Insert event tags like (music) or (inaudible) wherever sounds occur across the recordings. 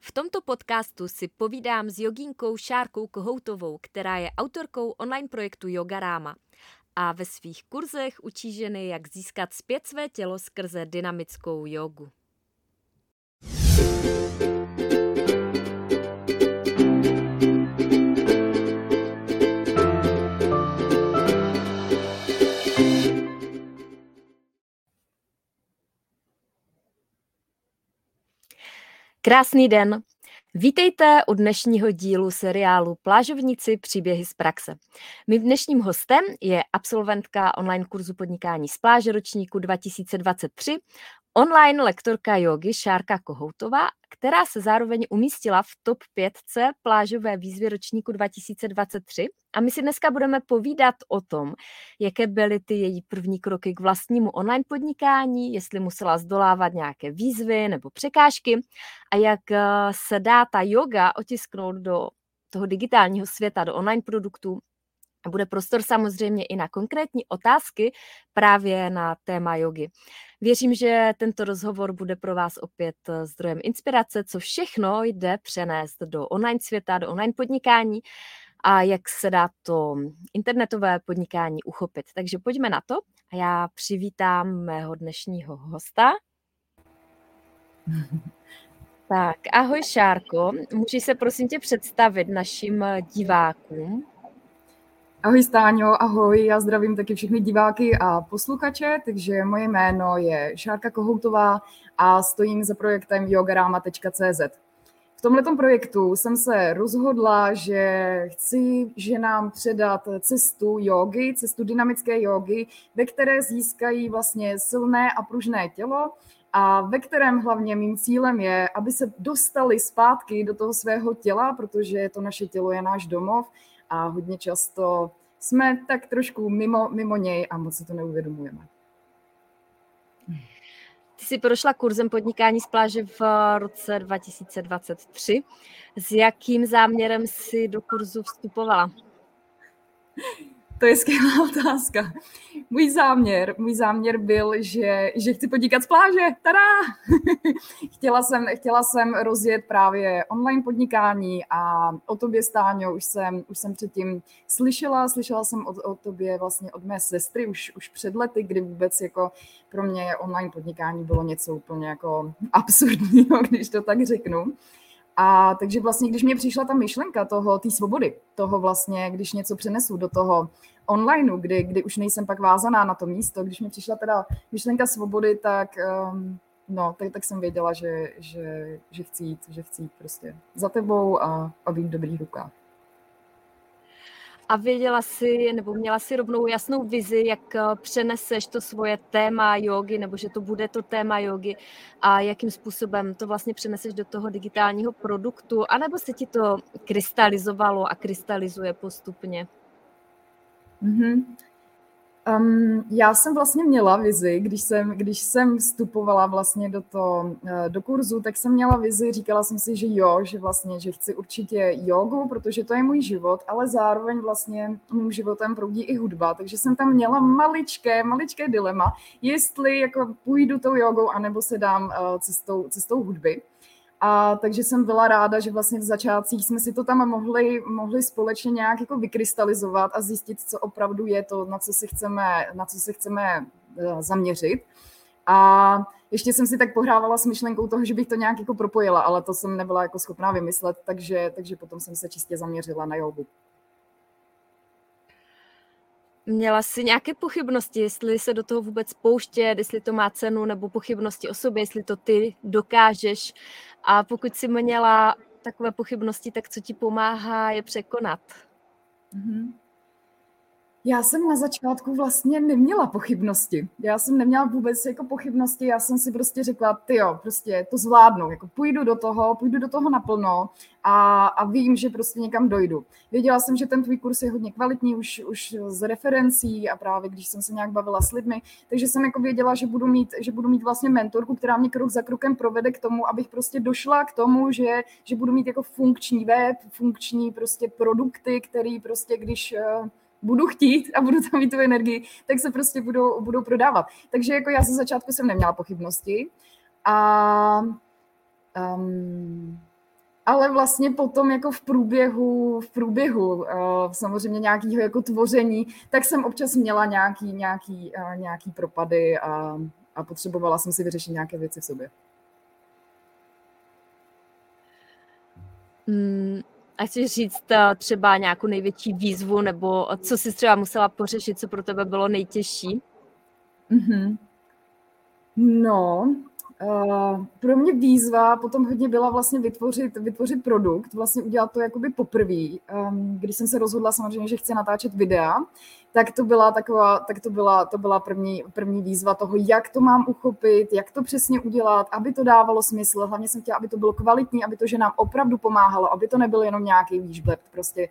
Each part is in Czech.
V tomto podcastu si povídám s jogínkou Šárkou Kohoutovou, která je autorkou online projektu Yogarama a ve svých kurzech učí ženy, jak získat zpět své tělo skrze dynamickou jogu. Krásný den. Vítejte u dnešního dílu seriálu Plážovníci příběhy z praxe. Mým dnešním hostem je absolventka online kurzu podnikání z pláže ročníku 2023 online lektorka jogy Šárka Kohoutová, která se zároveň umístila v top 5 plážové výzvy ročníku 2023. A my si dneska budeme povídat o tom, jaké byly ty její první kroky k vlastnímu online podnikání, jestli musela zdolávat nějaké výzvy nebo překážky a jak eh, se dá ta yoga otisknout do toho digitálního světa, do online produktů a bude prostor samozřejmě i na konkrétní otázky právě na téma jogy. Věřím, že tento rozhovor bude pro vás opět eh, zdrojem inspirace, co všechno jde přenést do online světa, do online podnikání a jak se dá to internetové podnikání uchopit. Takže pojďme na to a já přivítám mého dnešního hosta. Tak, ahoj Šárko, můžeš se prosím tě představit našim divákům? Ahoj Stáňo, ahoj, já zdravím taky všechny diváky a posluchače, takže moje jméno je Šárka Kohoutová a stojím za projektem yogarama.cz. V tomto projektu jsem se rozhodla, že chci ženám předat cestu jogy, cestu dynamické jogy, ve které získají vlastně silné a pružné tělo a ve kterém hlavně mým cílem je, aby se dostali zpátky do toho svého těla, protože to naše tělo je náš domov a hodně často jsme tak trošku mimo, mimo něj a moc si to neuvědomujeme. Ty jsi prošla kurzem podnikání z pláže v roce 2023. S jakým záměrem jsi do kurzu vstupovala? To je skvělá (laughs) otázka. Můj záměr, můj záměr byl, že, že chci podnikat z pláže. Tada! (laughs) chtěla, jsem, chtěla jsem rozjet právě online podnikání a o tobě, Stáňo, už jsem, už jsem předtím slyšela. Slyšela jsem o, o tobě vlastně od mé sestry už, už před lety, kdy vůbec jako pro mě online podnikání bylo něco úplně jako absurdního, (laughs) když to tak řeknu. A takže vlastně, když mě přišla ta myšlenka toho, té svobody, toho vlastně, když něco přenesu do toho onlineu, kdy, kdy už nejsem pak vázaná na to místo, když mi přišla teda myšlenka svobody, tak um, no, tak, tak jsem věděla, že, že, že chci jít, že chci jít prostě za tebou a, a být v dobrých rukách a věděla si, nebo měla si rovnou jasnou vizi, jak eh, přeneseš to svoje téma jogy, nebo že to bude to téma jogy a jakým způsobem to vlastně přeneseš do toho digitálního produktu, anebo se ti to krystalizovalo a krystalizuje postupně? Mm-hmm. Um, já jsem vlastně měla vizi, když jsem, když jsem vstupovala vlastně do, to, eh, do kurzu, tak jsem měla vizi, říkala jsem si, že jo, že vlastně, že chci určitě jogu, protože to je můj život, ale zároveň vlastně mým životem proudí i hudba, takže jsem tam měla maličké, maličké dilema, jestli jako půjdu tou jogou, anebo se dám uh, cestou, cestou hudby. A takže jsem byla ráda, že vlastně v začátcích jsme si to tam mohli, mohli společně nějak jako vykrystalizovat a zjistit, co opravdu je to, na co se chceme, na co se chceme eh, zaměřit. A ještě jsem si tak pohrávala s myšlenkou toho, že bych to nějak jako propojila, ale to jsem nebyla jako schopná vymyslet, takže, takže potom jsem se čistě zaměřila na jogu. Měla jsi nějaké pochybnosti, jestli se do toho vůbec pouštět, jestli to má cenu, nebo pochybnosti o sobě, jestli to ty dokážeš. A pokud jsi měla takové pochybnosti, tak co ti pomáhá je překonat? Mm-hmm. Já jsem na začátku vlastně neměla pochybnosti. Já jsem neměla vůbec jako pochybnosti, já jsem si prostě řekla, ty jo, prostě to zvládnu, jako půjdu do toho, půjdu do toho naplno a, a vím, že prostě někam dojdu. Věděla jsem, že ten tvůj kurz je hodně kvalitní už, už z referencí a právě když jsem se nějak bavila s lidmi, takže jsem jako věděla, že budu mít, že budu mít vlastně mentorku, která mě krok za krokem provede k tomu, abych prostě došla k tomu, že, že budu mít jako funkční web, funkční prostě produkty, který prostě když eh, budu chtít a budu tam mít tu energii, tak se prostě budou, budou prodávat. Takže jako já ze začátku jsem neměla pochybnosti a um, ale vlastně potom jako v průběhu, v průběhu uh, samozřejmě nějakého jako tvoření, tak jsem občas měla nějaký, nějaký, uh, nějaký propady a, a potřebovala jsem si vyřešit nějaké věci v sobě. Hmm, a chci říct třeba nějakou největší výzvu, nebo co jsi třeba musela pořešit, co pro tebe bylo nejtěžší? Mm-hmm. No, pro mě výzva potom hodně byla vlastně vytvořit, vytvořit produkt, vlastně udělat to jakoby poprvé. Když jsem se rozhodla samozřejmě, že chci natáčet videa, tak to byla taková, tak to byla, to byla první, první výzva toho, jak to mám uchopit, jak to přesně udělat, aby to dávalo smysl. Hlavně jsem chtěla, aby to bylo kvalitní, aby to, že nám opravdu pomáhalo, aby to nebyl jenom nějaký výžbleb, prostě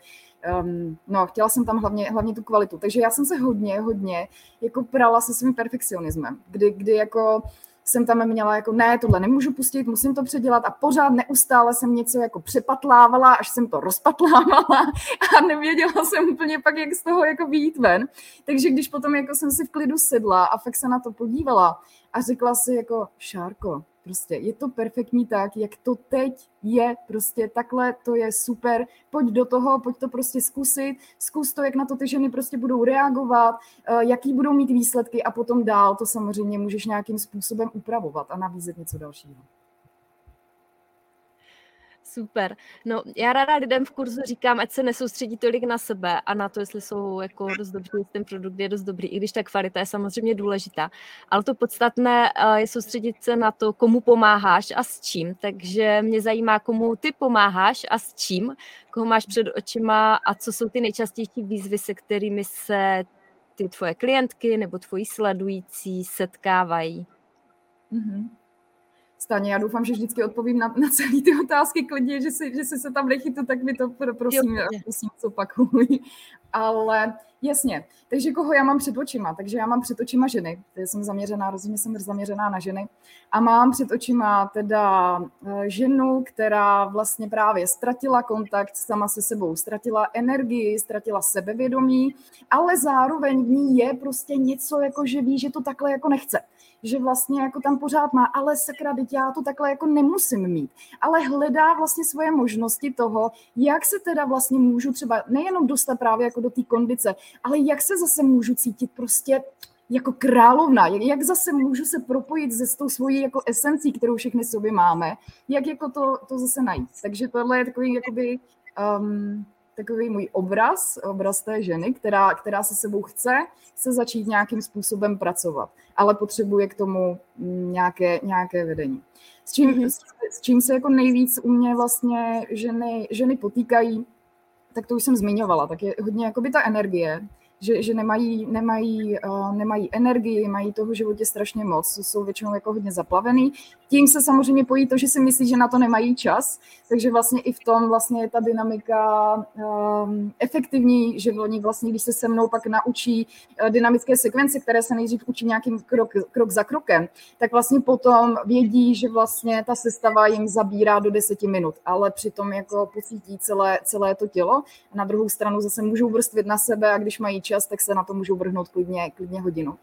Um, no, chtěla jsem tam hlavně, hlavně tu kvalitu. Takže já jsem se hodně, hodně jako prala se svým perfekcionismem, kdy, kdy jako jsem tam měla jako ne, tohle nemůžu pustit, musím to předělat a pořád neustále jsem něco jako přepatlávala, až jsem to rozpatlávala (laughs) a nevěděla jsem úplně pak, jak z toho jako vyjít ven. Takže když potom jako jsem si v klidu sedla a fakt se na to podívala a řekla si jako Šárko, Prostě je to perfektní tak, jak to teď je, prostě takhle, to je super, pojď do toho, pojď to prostě zkusit, zkus to, jak na to ty ženy prostě budou reagovat, eh, jaký budou mít výsledky a potom dál to samozřejmě můžeš nějakým způsobem upravovat a nabízet něco dalšího. Super. No, já ráda lidem v kurzu říkám, ať se nesoustředí tolik na sebe a na to, jestli jsou jako dost dobrý, ten produkt je dost dobrý, i když ta kvalita je samozřejmě důležitá. Ale to podstatné eh, je soustředit se na to, komu pomáháš a s čím. Takže mě zajímá, komu ty pomáháš a s čím, koho máš před očima a co jsou ty nejčastější výzvy, se kterými se ty tvoje klientky nebo tvoji sledující setkávají. Mm-hmm. Staně, já doufám, že vždycky odpovím na, na celé ty otázky klidně, že si, že si se tam nechytu, tak mi to prosím, jo, prosím zopakuj. Ale jasně, takže koho já mám před očima? Takže já mám před očima ženy, já jsem zaměřená, rozhodně jsem zaměřená na ženy a mám před očima teda eh, ženu, která vlastně právě ztratila kontakt sama se sebou, ztratila energii, ztratila sebevědomí, ale zároveň v ní je prostě něco, jako že ví, že to takhle jako nechce že vlastně jako tam pořád má, ale sakra, teď já to takhle jako nemusím mít. Ale hledá vlastně svoje možnosti toho, jak se teda vlastně můžu třeba nejenom dostat právě jako do té kondice, ale jak se zase můžu cítit prostě jako královna, jak, jak zase můžu se propojit se s tou svojí jako esencí, kterou všechny sobě máme, jak jako to, to zase najít. Takže tohle je takový jakoby um, takový můj obraz, obraz té ženy, která, která se sebou chce, chce začít nějakým způsobem pracovat, ale potřebuje k tomu nějaké, nějaké vedení. S čím, mm-hmm. s, s čím se jako nejvíc u mě vlastně ženy, ženy potýkají, tak to už jsem zmiňovala, tak je hodně jakoby ta energie, že, že nemají, nemají, uh, nemají energii, mají toho v životě strašně moc, jsou většinou jako hodně zaplavený. Tím se samozřejmě pojí to, že si myslí, že na to nemají čas, takže vlastně i v tom vlastně je ta dynamika um, efektivní, že oni vlastně, když se se mnou pak naučí uh, dynamické sekvence, které se nejdřív učí nějakým krok, krok za krokem, tak vlastně potom vědí, že vlastně ta sestava jim zabírá do deseti minut, ale přitom jako pocítí celé, celé to tělo. Na druhou stranu zase můžou vrstvit na sebe a když mají čas, tak se na to můžou vrhnout klidně, klidně hodinu.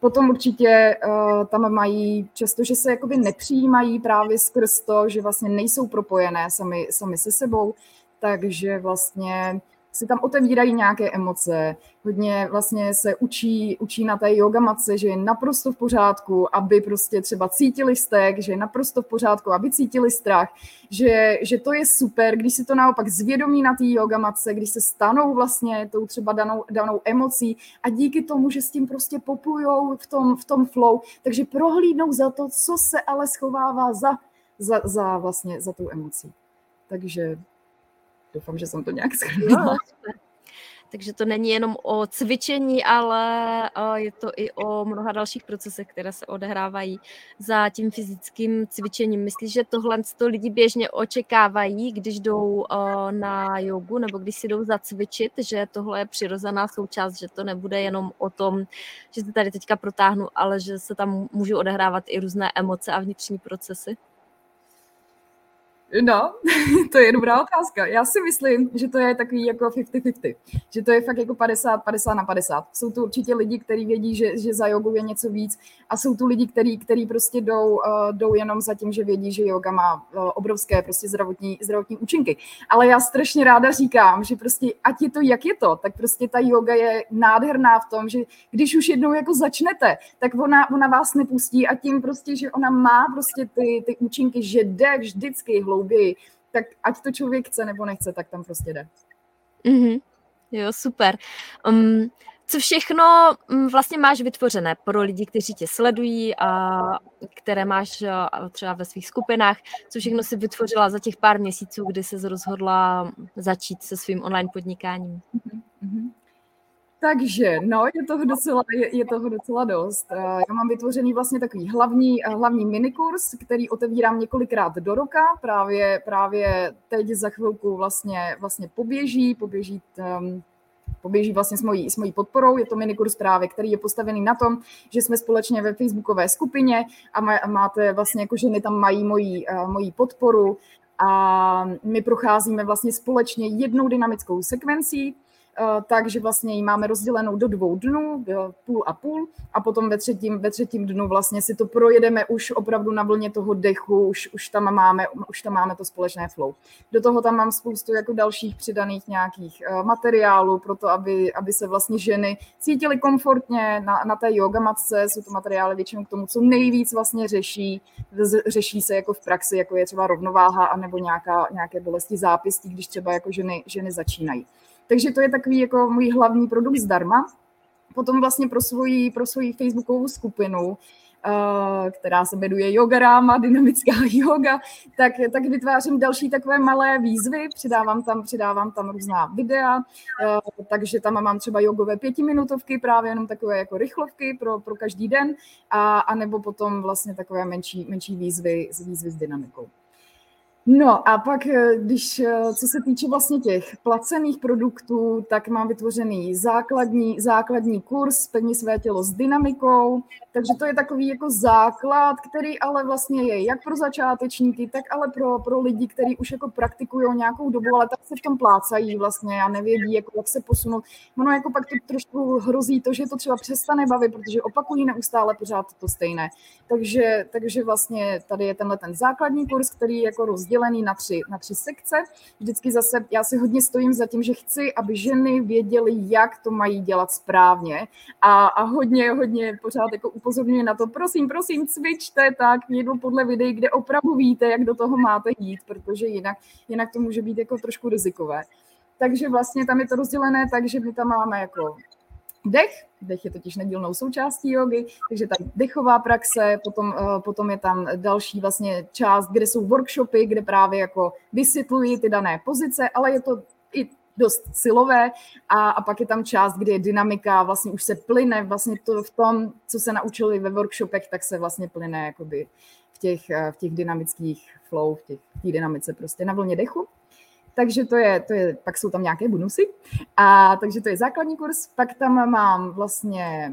Potom určitě uh, tam mají často, že se jakoby nepřijímají právě skrz to, že vlastně nejsou propojené sami, sami se sebou, takže vlastně si tam otevírají nějaké emoce, hodně vlastně se učí, učí na té yogamace, že je naprosto v pořádku, aby prostě třeba cítili stek, že je naprosto v pořádku, aby cítili strach, že, že to je super, když si to naopak zvědomí na té yogamace, když se stanou vlastně tou třeba danou, danou emocí a díky tomu, že s tím prostě poplujou v tom, v tom flow, takže prohlídnou za to, co se ale schovává za, za, za vlastně za tou emocí. Takže doufám, že jsem to nějak schrnula. Takže to není jenom o cvičení, ale je to i o mnoha dalších procesech, které se odehrávají za tím fyzickým cvičením. Myslíš, že tohle to lidi běžně očekávají, když jdou na jogu nebo když si jdou zacvičit, že tohle je přirozená součást, že to nebude jenom o tom, že se tady teďka protáhnu, ale že se tam můžou odehrávat i různé emoce a vnitřní procesy? No, (laughs) to je dobrá otázka. Já si myslím, že to je takový jako 50-50. Že to je fakt jako 50, 50 na 50. Jsou tu určitě lidi, kteří vědí, že, že za jogu je něco víc a jsou tu lidi, kteří, kteří prostě jdou, uh, jdou jenom za tím, že vědí, že yoga má uh, obrovské prostě zdravotní, zdravotní účinky. Ale já strašně ráda říkám, že prostě ať je to, jak je to, tak prostě ta yoga je nádherná v tom, že když už jednou jako začnete, tak ona, ona vás nepustí a tím prostě, že ona má prostě ty, ty účinky, že jde vždycky hlou hlouběji, tak ať to člověk chce nebo nechce, tak tam prostě jde. Mm-hmm. Jo, super. Um, co všechno um, vlastně máš vytvořené pro lidi, kteří tě sledují a které máš uh, třeba ve svých skupinách, co všechno si vytvořila za těch pár měsíců, kdy se rozhodla začít se svým online podnikáním? Mm-hmm. Takže, no, je toho docela, je, je toho docela dost. Eh, já mám vytvořený vlastně takový hlavní, eh, hlavní minikurs, který otevírám několikrát do roka. Právě, právě teď za chvilku vlastně, vlastně poběží, poběží um, poběží vlastně s mojí, s mojí podporou. Je to minikurs právě, který je postavený na tom, že jsme společně ve facebookové skupině a máte vlastně jako ženy tam mají mojí, uh, mojí podporu a my procházíme vlastně společně jednou dynamickou sekvencí, takže vlastně ji máme rozdělenou do dvou dnů, půl a půl, a potom ve třetím, ve třetím dnu vlastně si to projedeme už opravdu na vlně toho dechu, už, už, tam máme, už tam máme to společné flow. Do toho tam mám spoustu jako dalších přidaných nějakých uh, materiálů pro to, aby, aby se vlastně ženy cítily komfortně na, na té yoga matce. Jsou to materiály většinou k tomu, co nejvíc vlastně řeší. Řeší se jako v praxi, jako je třeba rovnováha anebo nějaká, nějaké bolesti zápěstí, když třeba jako ženy, ženy začínají. Takže to je takový jako můj hlavní produkt zdarma. Potom vlastně pro svoji, pro svoji facebookovou skupinu, Uh, která se jmenuje Yoga Rama, dynamická (laughs) yoga, tak, tak vytvářím další takové malé výzvy, přidávám tam, přidávám tam různá videa, uh, takže tam mám třeba jogové pětiminutovky, právě jenom takové jako rychlovky pro, pro každý den, a, a nebo potom vlastně takové menší, menší výzvy, výzvy s dynamikou. No a pak, eh, když, eh, co se týče vlastně těch placených produktů, tak mám vytvořený základní, základní kurz Pevni své tělo s dynamikou, takže to je takový jako základ, který ale vlastně je jak pro začátečníky, tak ale pro, pro lidi, kteří už jako praktikují nějakou dobu, ale tak se v tom plácají vlastně a nevědí, jako jak se posunout. Ono jako pak to trošku hrozí to, že to třeba přestane bavit, protože opakují neustále pořád to stejné. Takže, takže vlastně tady je tenhle ten základní kurz, který jako rozdělený na tři, na tři sekce. Vždycky zase já si hodně stojím za tím, že chci, aby ženy věděly, jak to mají dělat správně a, a hodně, hodně pořád jako upozorňuje na to, prosím, prosím, cvičte tak, jedu podle videí, kde opravdu víte, jak do toho máte jít, protože jinak, jinak to může být jako trošku rizikové. Takže vlastně tam je to rozdělené tak, že my tam máme jako dech, dech je totiž nedílnou součástí jogy, takže tam dechová praxe, potom, uh, potom je tam další vlastně část, kde jsou workshopy, kde právě jako vysvětlují ty dané pozice, ale je to i dost silové a, a pak je tam část, kde je dynamika, vlastně už se plyne vlastně to v tom, co se naučili ve workshopech, tak se vlastně plyne jakoby v těch, eh, v těch dynamických flow, v těch v dynamice prostě na vlně dechu. Takže to je, to je, pak jsou tam nějaké bonusy. A takže to je základní kurz. Pak tam mám vlastně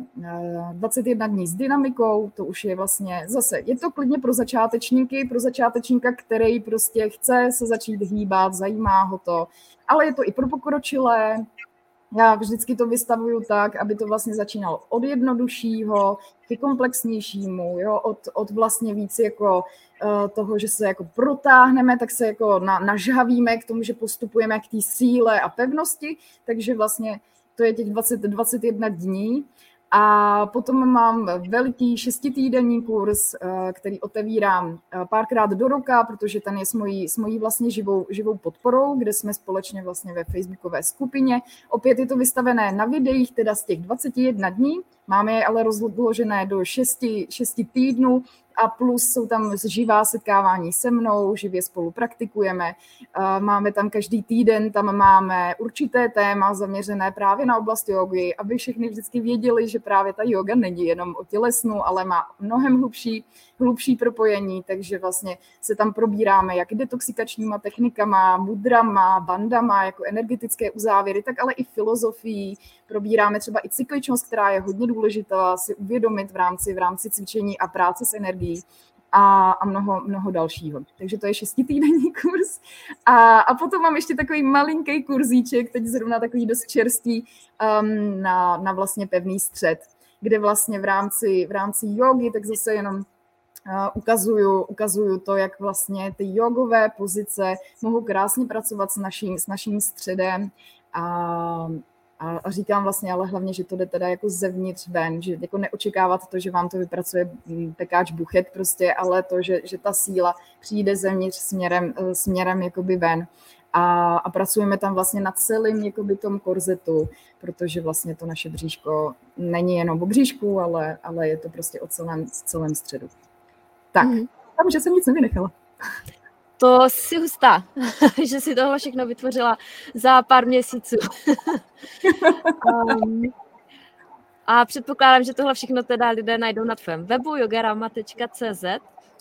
21 eh, dní s dynamikou, to už je vlastně zase, je to klidně pro začátečníky, pro začátečníka, který prostě chce se začít hýbat, zajímá ho to, ale je to i pro pokročilé, já vždycky to vystavuju tak, aby to vlastně začínalo od jednoduššího k komplexnějšímu, jo, od, od vlastně víc jako uh, toho, že se jako protáhneme, tak se jako na, nažhavíme k tomu, že postupujeme k té síle a pevnosti, takže vlastně to je těch 20, 21 dní a potom mám veliký šestitýdenní kurz, eh, který otevírám eh, párkrát do roka, protože ten je s mojí, s mojí vlastně živou, živou podporou, kde jsme společně vlastně ve facebookové skupině. Opět je to vystavené na videích, teda z těch 21 dní, máme je ale rozložené do 6, 6 týdnů, a plus jsou tam živá setkávání se mnou, živě spolu praktikujeme. Máme tam každý týden, tam máme určité téma zaměřené právě na oblast jogy, aby všechny vždycky věděli, že právě ta yoga není jenom o tělesnu, ale má mnohem hlubší, hlubší propojení, takže vlastně se tam probíráme jak detoxikačníma technikama, mudrama, bandama, jako energetické uzávěry, tak ale i filozofii. Probíráme třeba i cykličnost, která je hodně důležitá si uvědomit v rámci, v rámci cvičení a práce s energií energií. a, a mnoho, mnoho dalšího. Takže to je šestitýdenní (laughs) kurz. A, a potom mám ještě takový malinký kurzíček, teď zrovna takový dost čerstvý, um, na, na vlastně pevný střed, kde vlastně v rámci, v rámci jogy, tak zase jenom uh, ukazuju, ukazuju to, jak vlastně ty jogové pozice mohou krásně pracovat s naším, s naším středem a, a, a říkám vlastně ale hlavně, že to jde teda jako zevnitř ven, že jako neočekávat to, že vám to vypracuje mm, pekáč buchet prostě, ale to, že, že ta síla přijde zevnitř směrem, eh, směrem jakoby ven. A, a pracujeme tam vlastně na celém jakoby tom korzetu, protože vlastně to naše bříško není jenom o bříšku, ale, ale je to prostě o celém, celém středu. Tak, mm-hmm. takže jsem nic nevynechala. To si hustá, (laughs) že si tohle všechno vytvořila za pár měsíců. (laughs) um, a předpokládám, že tohle všechno teda lidé najdou na tvém webu yogarama.cz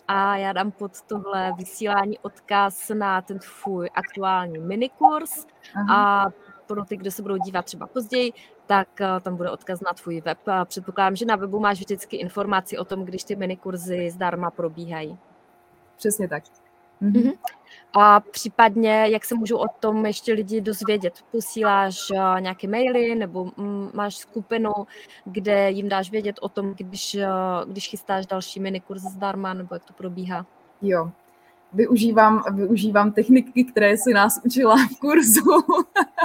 a já dám pod tohle vysílání odkaz na ten tvůj aktuální minikurs Aha. a pro ty, kdo se budou dívat třeba později, tak uh, tam bude odkaz na tvůj web. A předpokládám, že na webu máš vždycky informaci o tom, když ty minikurzy zdarma probíhají. Přesně tak. Mm-hmm. A případně, jak se můžou o tom ještě lidi dozvědět? Posíláš uh, nějaké maily nebo mm, máš skupinu, kde jim dáš vědět o tom, když, uh, když chystáš další minikurs zdarma, nebo jak to probíhá? Jo, využívám, využívám techniky, které si nás učila v kurzu.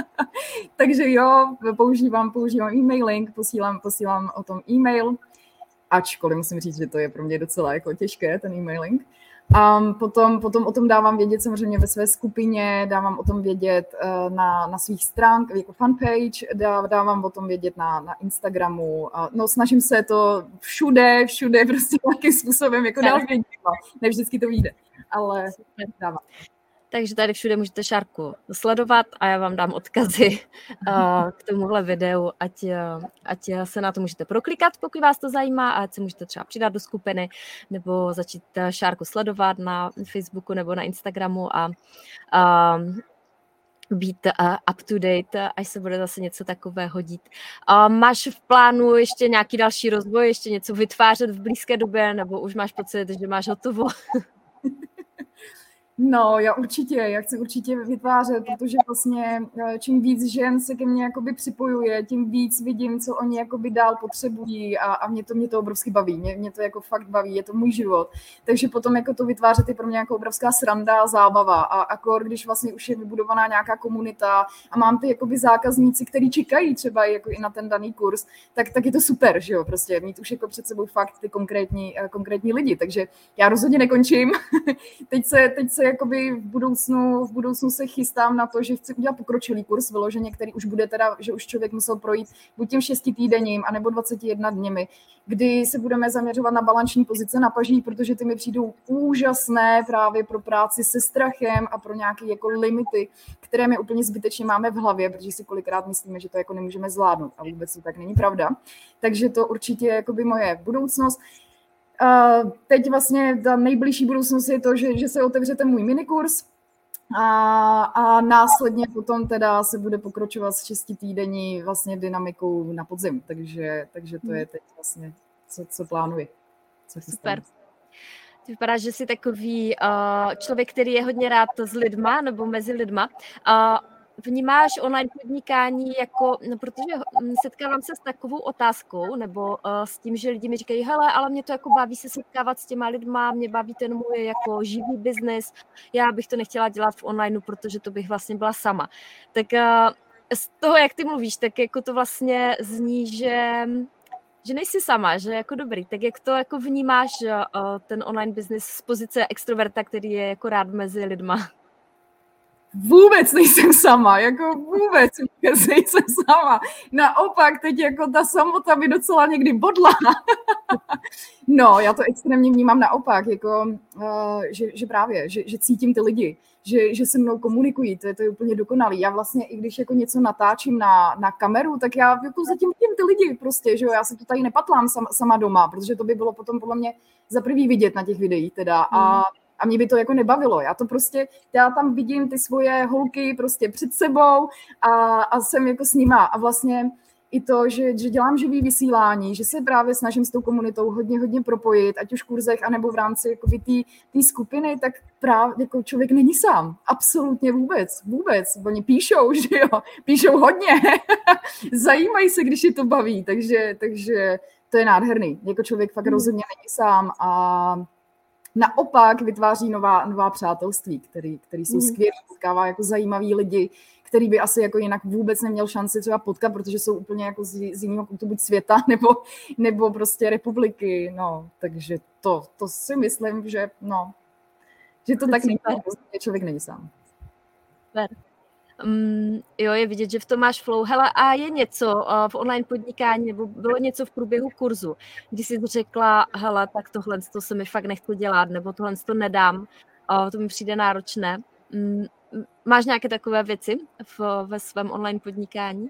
(laughs) Takže jo, používám, používám e-mailing, posílám, posílám o tom e-mail, ačkoliv musím říct, že to je pro mě docela jako těžké, ten e-mailing. A potom, potom o tom dávám vědět samozřejmě ve své skupině, dávám o tom vědět uh, na, na svých stránkách, jako fanpage, dávám o tom vědět na, na Instagramu. Uh, no snažím se to všude, všude (laughs) prostě nějakým způsobem jako dál vědět. No. Ne vždycky to vyjde, ale dávám. Takže tady všude můžete Šárku sledovat a já vám dám odkazy (laughs) k tomuhle videu, ať, ať se na to můžete proklikat, pokud vás to zajímá, a ať se můžete třeba přidat do skupiny nebo začít Šárku sledovat na Facebooku nebo na Instagramu a, a být uh, up to date, až se bude zase něco takového dít. Uh, máš v plánu ještě nějaký další rozvoj, ještě něco vytvářet v blízké době, nebo už máš pocit, že máš hotovo? (laughs) No, já určitě, já chci určitě vytvářet, protože vlastně eh, čím víc žen se ke mně jakoby připojuje, tím víc vidím, co oni jakoby dál potřebují a, a mě to mě to obrovsky baví, mě, mě to jako fakt baví, je to můj život. Takže potom jako to vytvářet je pro mě jako obrovská sranda a zábava a akor, když vlastně už je vybudovaná nějaká komunita a mám ty jakoby zákazníci, kteří čekají třeba jako i na ten daný kurz, tak, tak je to super, že jo, prostě mít už jako před sebou fakt ty konkrétní, eh, konkrétní lidi, takže já rozhodně nekončím, (laughs) teď se, teď se jakoby v budoucnu, v budoucnu se chystám na to, že chci udělat pokročilý kurz vyloženě, který už bude teda, že už člověk musel projít buď tím šestitýdenním, anebo 21 dněmi, kdy se budeme zaměřovat na balanční pozice na paží, protože ty mi přijdou úžasné právě pro práci se strachem a pro nějaké jako limity, které my úplně zbytečně máme v hlavě, protože si kolikrát myslíme, že to jako nemůžeme zvládnout a vůbec to tak není pravda. Takže to určitě je jakoby moje budoucnost. Uh, teď vlastně ta nejbližší budoucnost je to, že, že se otevře ten můj minikurs a, a následně potom teda se bude pokročovat s šesti týdení vlastně dynamikou na podzim, takže, takže to je teď vlastně, co, co plánuji. Co Super. Ty vypadá, že jsi takový uh, člověk, který je hodně rád s lidma nebo mezi lidma. Uh, vnímáš online podnikání jako, no protože hm, setkávám se s takovou otázkou, nebo uh, s tím, že lidi mi říkají, hele, ale mě to jako baví se setkávat s těma lidma, mě baví ten můj jako živý biznis, já bych to nechtěla dělat v onlineu, protože to bych vlastně byla sama. Tak uh, z toho, jak ty mluvíš, tak jako to vlastně zní, že že nejsi sama, že jako dobrý. Tak jak to jako vnímáš uh, ten online business z pozice extroverta, který je jako rád mezi lidma? Vůbec nejsem sama, jako vůbec, vůbec nejsem sama. Naopak, teď jako ta samota by docela někdy bodla. (laughs) no, já to extrémně vnímám naopak, jako, uh, že, že právě, že, že cítím ty lidi, že, že se mnou komunikují, to je, to je úplně dokonalý. Já vlastně, i když jako něco natáčím na, na kameru, tak já jako zatím vidím ty lidi prostě, že jo, já se to tady nepatlám sama, sama doma, protože to by bylo potom podle mě za prvý vidět na těch videích teda a mm a mě by to jako nebavilo. Já to prostě, já tam vidím ty svoje holky prostě před sebou a, a jsem jako s nima a vlastně i to, že, že dělám živý vysílání, že se právě snažím s tou komunitou hodně, hodně propojit, ať už v kurzech, anebo v rámci té skupiny, tak právě jako člověk není sám. Absolutně vůbec, vůbec. Oni píšou, (laughs) že jo, píšou hodně. (laughs) Zajímají se, když je to baví, takže, takže to je nádherný. Jako člověk fakt hmm. rozhodně není sám a naopak vytváří nová, nová přátelství, který, který jsou hmm. skvělý, potkává jako zajímaví lidi, který by asi jako jinak vůbec neměl šanci třeba potkat, protože jsou úplně jako z, z jiného koutu buď světa (laughs) nebo, nebo prostě republiky, no, takže to, to si myslím, že no, že to, to tak není, člověk není sám. Super. Um, jo, je vidět, že v tom máš flow. Hele, a je něco uh, v online podnikání, nebo bylo něco v průběhu kurzu, kdy jsi řekla, hele, tak tohle to se mi fakt nechci dělat, nebo tohle to nedám, uh, to mi přijde náročné. Um, máš nějaké takové věci v, ve svém online podnikání?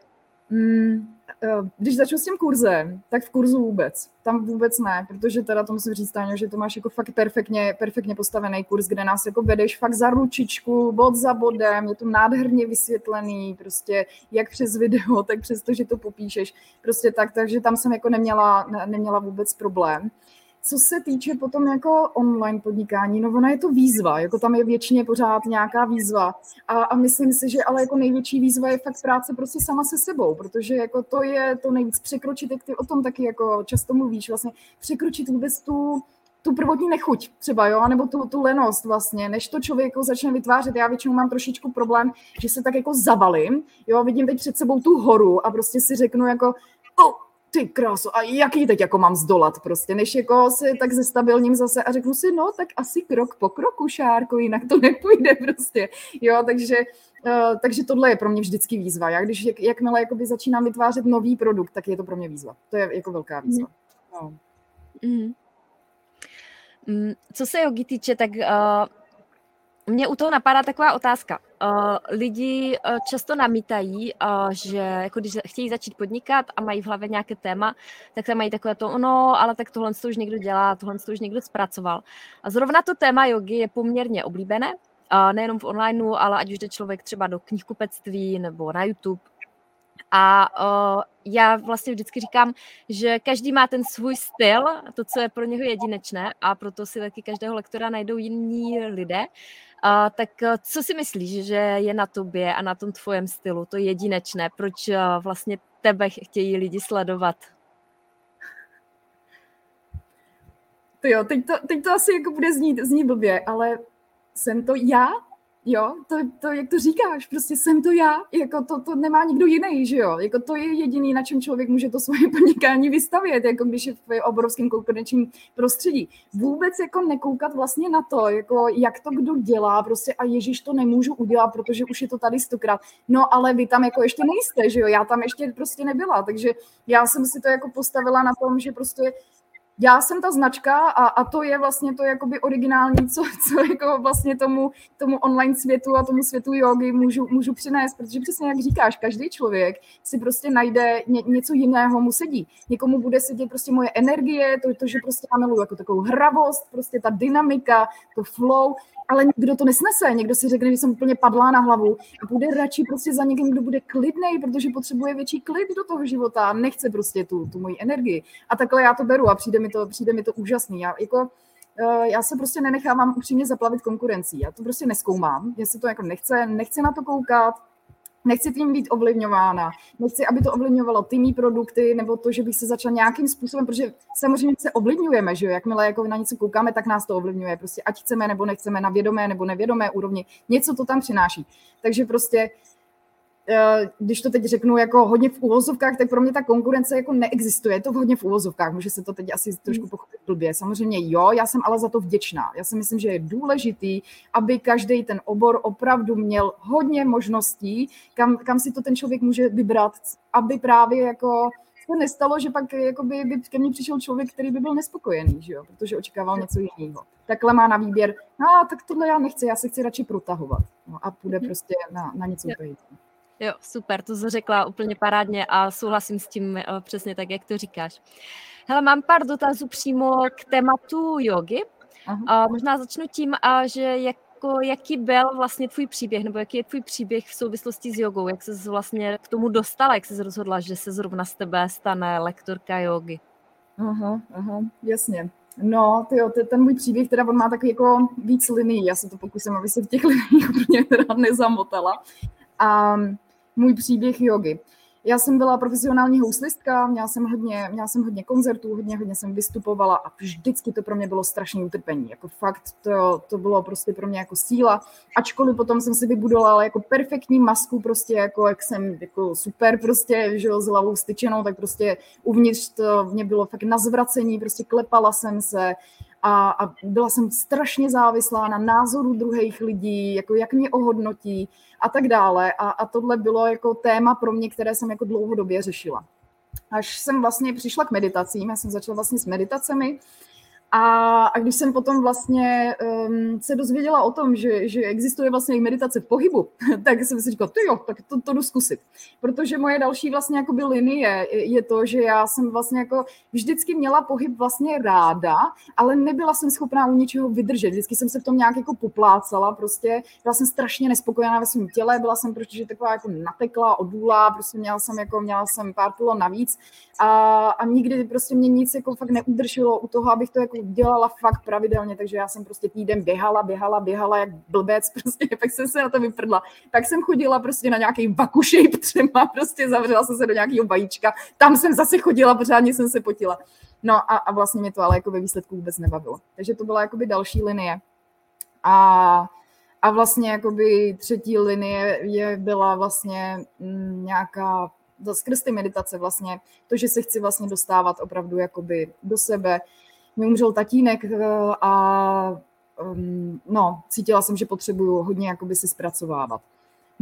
Mm, eh, když začnu s tím kurzem, tak v kurzu vůbec. Tam vůbec ne, protože teda to musím říct, že to máš jako fakt perfektně, perfektně postavený kurz, kde nás jako vedeš fakt za ručičku, bod za bodem, je to nádherně vysvětlený, prostě jak přes video, tak přes to, že to popíšeš, prostě tak, takže tam jsem jako neměla, ne, neměla vůbec problém. Co se týče potom jako online podnikání, no ona je to výzva, jako tam je většině pořád nějaká výzva a, a myslím si, že ale jako největší výzva je fakt práce prostě sama se sebou, protože jako to je to nejvíc překročit, jak ty o tom taky jako často mluvíš, vlastně překročit vůbec tu, tu prvotní nechuť třeba, jo, nebo tu, tu lenost vlastně, než to člověk jako začne vytvářet. Já většinou mám trošičku problém, že se tak jako zavalím, jo, vidím teď před sebou tu horu a prostě si řeknu jako, ty kráso, a jaký teď jako mám zdolat prostě, než jako se tak zestabilním zase a řeknu si, no tak asi krok po kroku, Šárko, jinak to (laughs) nepůjde prostě, jo, takže, uh, takže tohle je pro mě vždycky výzva. Já když jak, jakmile jakoby začínám vytvářet nový produkt, tak je to pro mě výzva. To je jako velká výzva. No. Mm. Mm, co se jogi týče, tak uh mě u toho napadá taková otázka. Uh, lidi uh, často namítají, uh, že jako když chtějí začít podnikat a mají v hlavě nějaké téma, tak tam mají takové to, no, ale tak tohle to už někdo dělá, tohle to už někdo zpracoval. A zrovna to téma jogy je poměrně oblíbené, nejenom v onlineu, ale ať už jde člověk třeba do knihkupectví nebo na YouTube. A uh, já vlastně vždycky říkám, že každý má ten svůj styl, to, co je pro něho jedinečné a proto si taky každého lektora najdou jiní lidé. A, tak co si myslíš, že je na tobě a na tom tvojem stylu to jedinečné? Proč eh, vlastně tebe chtějí lidi sledovat? To jo, teď to, teď to asi jako bude znít, znít blbě, ale jsem to já, Jo, to, to, jak to říkáš, prostě jsem to já, jako to, to nemá nikdo jiný, že jo, jako to je jediný, na čem člověk může to svoje (laughs) podnikání vystavět, jako když je v obrovském konkurenčním prostředí. Vůbec jako nekoukat vlastně na to, jako jak to kdo dělá, prostě a Ježíš to nemůžu udělat, protože už je to tady stokrát. No ale vy tam jako ještě nejste, že jo, já tam ještě prostě nebyla, takže já jsem si to jako postavila na tom, že prostě já jsem ta značka a, a to je vlastně to jakoby originální, co, co jako vlastně tomu, tomu online světu a tomu světu jogy můžu, můžu přinést, protože přesně jak říkáš, každý člověk si prostě najde ně, něco jiného mu sedí. Někomu bude sedět prostě moje energie, to, to že prostě já miluji jako takovou hravost, prostě ta dynamika, to flow, ale někdo to nesnese, někdo si řekne, že jsem úplně padlá na hlavu a bude radši prostě za někým, kdo bude klidný, protože potřebuje větší klid do toho života, nechce prostě tu, tu moji energii. A takhle já to beru a přijde mi to, přijde mi to úžasný. Já, jako, eh, já se prostě nenechávám upřímně zaplavit konkurencí. Já to prostě neskoumám, já se to jako nechce, nechce na to koukat, Nechci tím být ovlivňována. Nechci, aby to ovlivňovalo ty mý produkty, nebo to, že bych se začala nějakým způsobem, protože samozřejmě se ovlivňujeme, že jo? Jakmile jako na něco koukáme, tak nás to ovlivňuje. Prostě ať chceme nebo nechceme, na vědomé nebo nevědomé úrovni, něco to tam přináší. Takže prostě když to teď řeknu jako hodně v úvozovkách, tak pro mě ta konkurence jako neexistuje. Je to hodně v úvozovkách, může se to teď asi trošku pochopit blbě. Samozřejmě jo, já jsem ale za to vděčná. Já si myslím, že je důležitý, aby každý ten obor opravdu měl hodně možností, kam, kam si to ten člověk může vybrat, aby právě jako se nestalo, že pak jakoby, by ke mně přišel člověk, který by byl nespokojený, že jo? protože očekával něco jiného. Takhle má na výběr, no tak tohle já nechci, já se chci radši protahovat no, a půjde mhm. prostě na, na něco úplně Jo, super, to jsi řekla úplně parádně a souhlasím s tím uh, přesně tak, jak to říkáš. Hele, mám pár dotazů přímo k tématu jogy. Uh, možná začnu tím, uh, že jak jako jaký byl vlastně tvůj příběh, nebo jaký je tvůj příběh v souvislosti s jogou, jak se vlastně k tomu dostala, jak jsi rozhodla, že se zrovna z tebe stane lektorka jogy? Aha, aha, jasně. No, tyjo, ty, ten můj příběh, teda on má takový jako víc linií, já se to pokusím, aby se v těch (laughs) liniích úplně teda nezamotala. A můj příběh jogy. Já jsem byla profesionální houslistka, měla jsem hodně, měla jsem hodně koncertů, hodně, hodně jsem vystupovala a vždycky to pro mě bylo strašné utrpení. Jako fakt to, to bylo prostě pro mě jako síla. Ačkoliv potom jsem si vybudovala jako perfektní masku, prostě jako jak jsem jako super prostě, že jo, s hlavou styčenou, tak prostě uvnitř to mě bylo fakt na zvracení, prostě klepala jsem se, a, a byla jsem strašně závislá na názoru druhých lidí, jako jak mě ohodnotí a tak dále. A, a tohle bylo jako téma pro mě, které jsem jako dlouhodobě řešila. Až jsem vlastně přišla k meditacím, já jsem začala vlastně s meditacemi, a, a když jsem potom vlastně um, se dozvěděla o tom, že, že existuje vlastně i meditace v pohybu, (laughs) tak jsem si říkala, ty jo, tak to, to jdu zkusit. Protože moje další vlastně jakoby linie je to, že já jsem vlastně jako vždycky měla pohyb vlastně ráda, ale nebyla jsem schopná u ničeho vydržet. Vždycky jsem se v tom nějak jako poplácala, prostě byla jsem strašně nespokojená ve svém těle, byla jsem prostě taková jako natekla, odůla, prostě měla jsem jako, měla jsem pár kilo navíc a, a nikdy prostě mě nic jako fakt neudrželo u toho, abych to jako dělala fakt pravidelně, takže já jsem prostě týden běhala, běhala, běhala jak blbec, (laughs) prostě pak jsem se na to vyprdla. Tak jsem chodila prostě na nějaký vaku třeba, prostě zavřela jsem se do nějakého vajíčka, tam jsem zase chodila, pořádně jsem se potila. No a, a vlastně mě to ale jako ve výsledku vůbec nebavilo. Takže to byla jakoby další linie. A, a vlastně jakoby třetí linie je, byla vlastně mm, nějaká skrz ty meditace vlastně, to, že se chci vlastně dostávat opravdu jakoby do sebe, mi umřel tatínek eh, a um, no, cítila jsem, že potřebuju hodně jakoby si zpracovávat.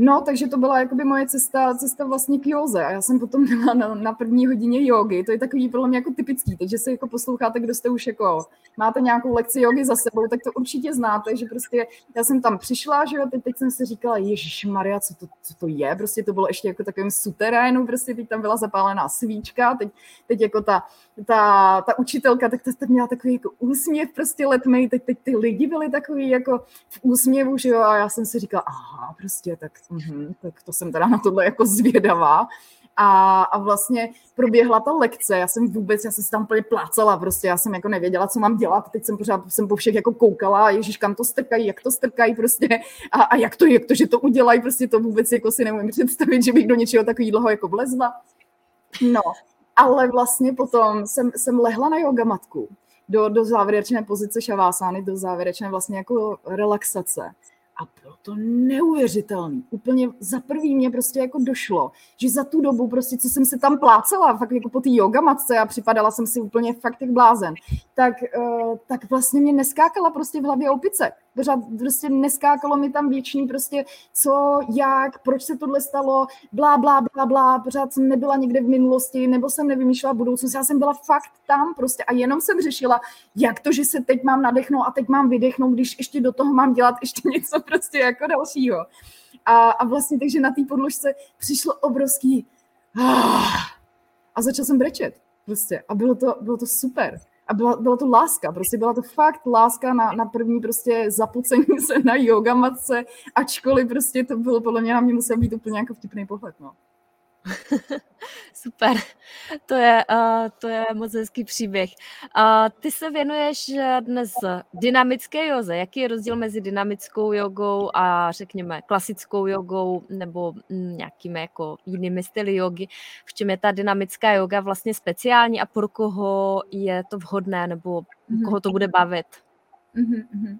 No, takže to byla jakoby moje cesta, cesta vlastně k józe. A já jsem potom (laughs) byla na, na první hodině jogy. To je takový podle mě jako typický. Takže se jako posloucháte, kdo jste už jako máte nějakou lekci jogy za sebou, tak to určitě znáte, že prostě já jsem tam přišla, že jo, teď, teď jsem si říkala, Ježíš Maria, co to, co to je? Prostě to bylo ještě jako takovým suterénu, prostě teď tam byla zapálená svíčka, teď, teď jako ta, ta, ta učitelka, tak to, to měla takový jako úsměv prostě letmej, teď, teď ty lidi byli takový jako v úsměvu, že jo, a já jsem si říkala, aha, prostě tak mm-hmm, tak to jsem teda na tohle jako zvědavá. A, a vlastně proběhla ta lekce, já jsem vůbec, já jsem se tam úplně plácala, prostě já jsem jako nevěděla, co mám dělat, teď jsem pořád jsem po všech jako koukala, ježíš, kam to strkají, jak to strkají prostě a, a jak to, jak to, že to udělají, prostě to vůbec jako si nemůžu představit, že bych do něčeho takového jako vlezla. No, ale vlastně potom jsem, jsem lehla na yoga matku. Do, do závěrečné pozice šavásány, do závěrečné vlastně jako relaxace. A bylo to neuvěřitelné. Úplně za prvý mě prostě jako došlo, že za tu dobu prostě, co jsem se tam plácela, fakt jako po té yoga matce a připadala jsem si úplně fakt jak blázen, tak, uh, tak vlastně mě neskákala prostě v hlavě opice pořád prostě neskákalo mi tam věčný prostě co, jak, proč se tohle stalo, blá, blá, blá, blá, pořád jsem nebyla někde v minulosti, nebo jsem nevymýšlela budoucnost, já jsem byla fakt tam prostě a jenom jsem řešila, jak to, že se teď mám nadechnout a teď mám vydechnout, když ještě do toho mám dělat ještě (laughs) něco prostě jako dalšího. A, a vlastně takže na té podložce přišlo obrovský a začal jsem brečet prostě a bylo to, bylo to super a byla, byla to láska, prostě byla to fakt láska na, na první prostě zapocení se na yoga matce, ačkoliv prostě to bylo podle mě na mě musel být úplně jako vtipný pohled, no. (laughs) Super, to je, uh, to je moc hezký příběh. Uh, ty se věnuješ dnes dynamické joze. Jaký je rozdíl mezi dynamickou jogou a řekněme klasickou jogou nebo mm, nějakými jako jinými styly jogy? V čem je ta dynamická yoga vlastně speciální a pro koho je to vhodné nebo mm-hmm. koho to bude bavit? Mm-hmm.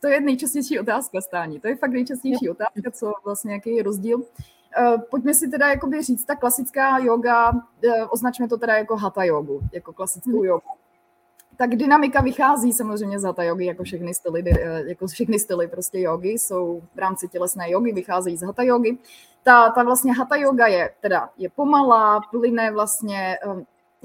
To je nejčastější otázka, Stání. To je fakt nejčastější otázka, co vlastně, jaký je rozdíl. Eh, pojďme si teda jakoby říct, ta klasická yoga, eh, označme to teda jako hatha jogu, jako klasickou hmm. jogu. Tak dynamika vychází samozřejmě z hatha jogy, jako všechny styly, eh, jako všechny styly prostě jogy jsou v rámci tělesné jogy, vycházejí z hatha jogy. Ta, ta vlastně hatha yoga je teda je pomalá, plyne vlastně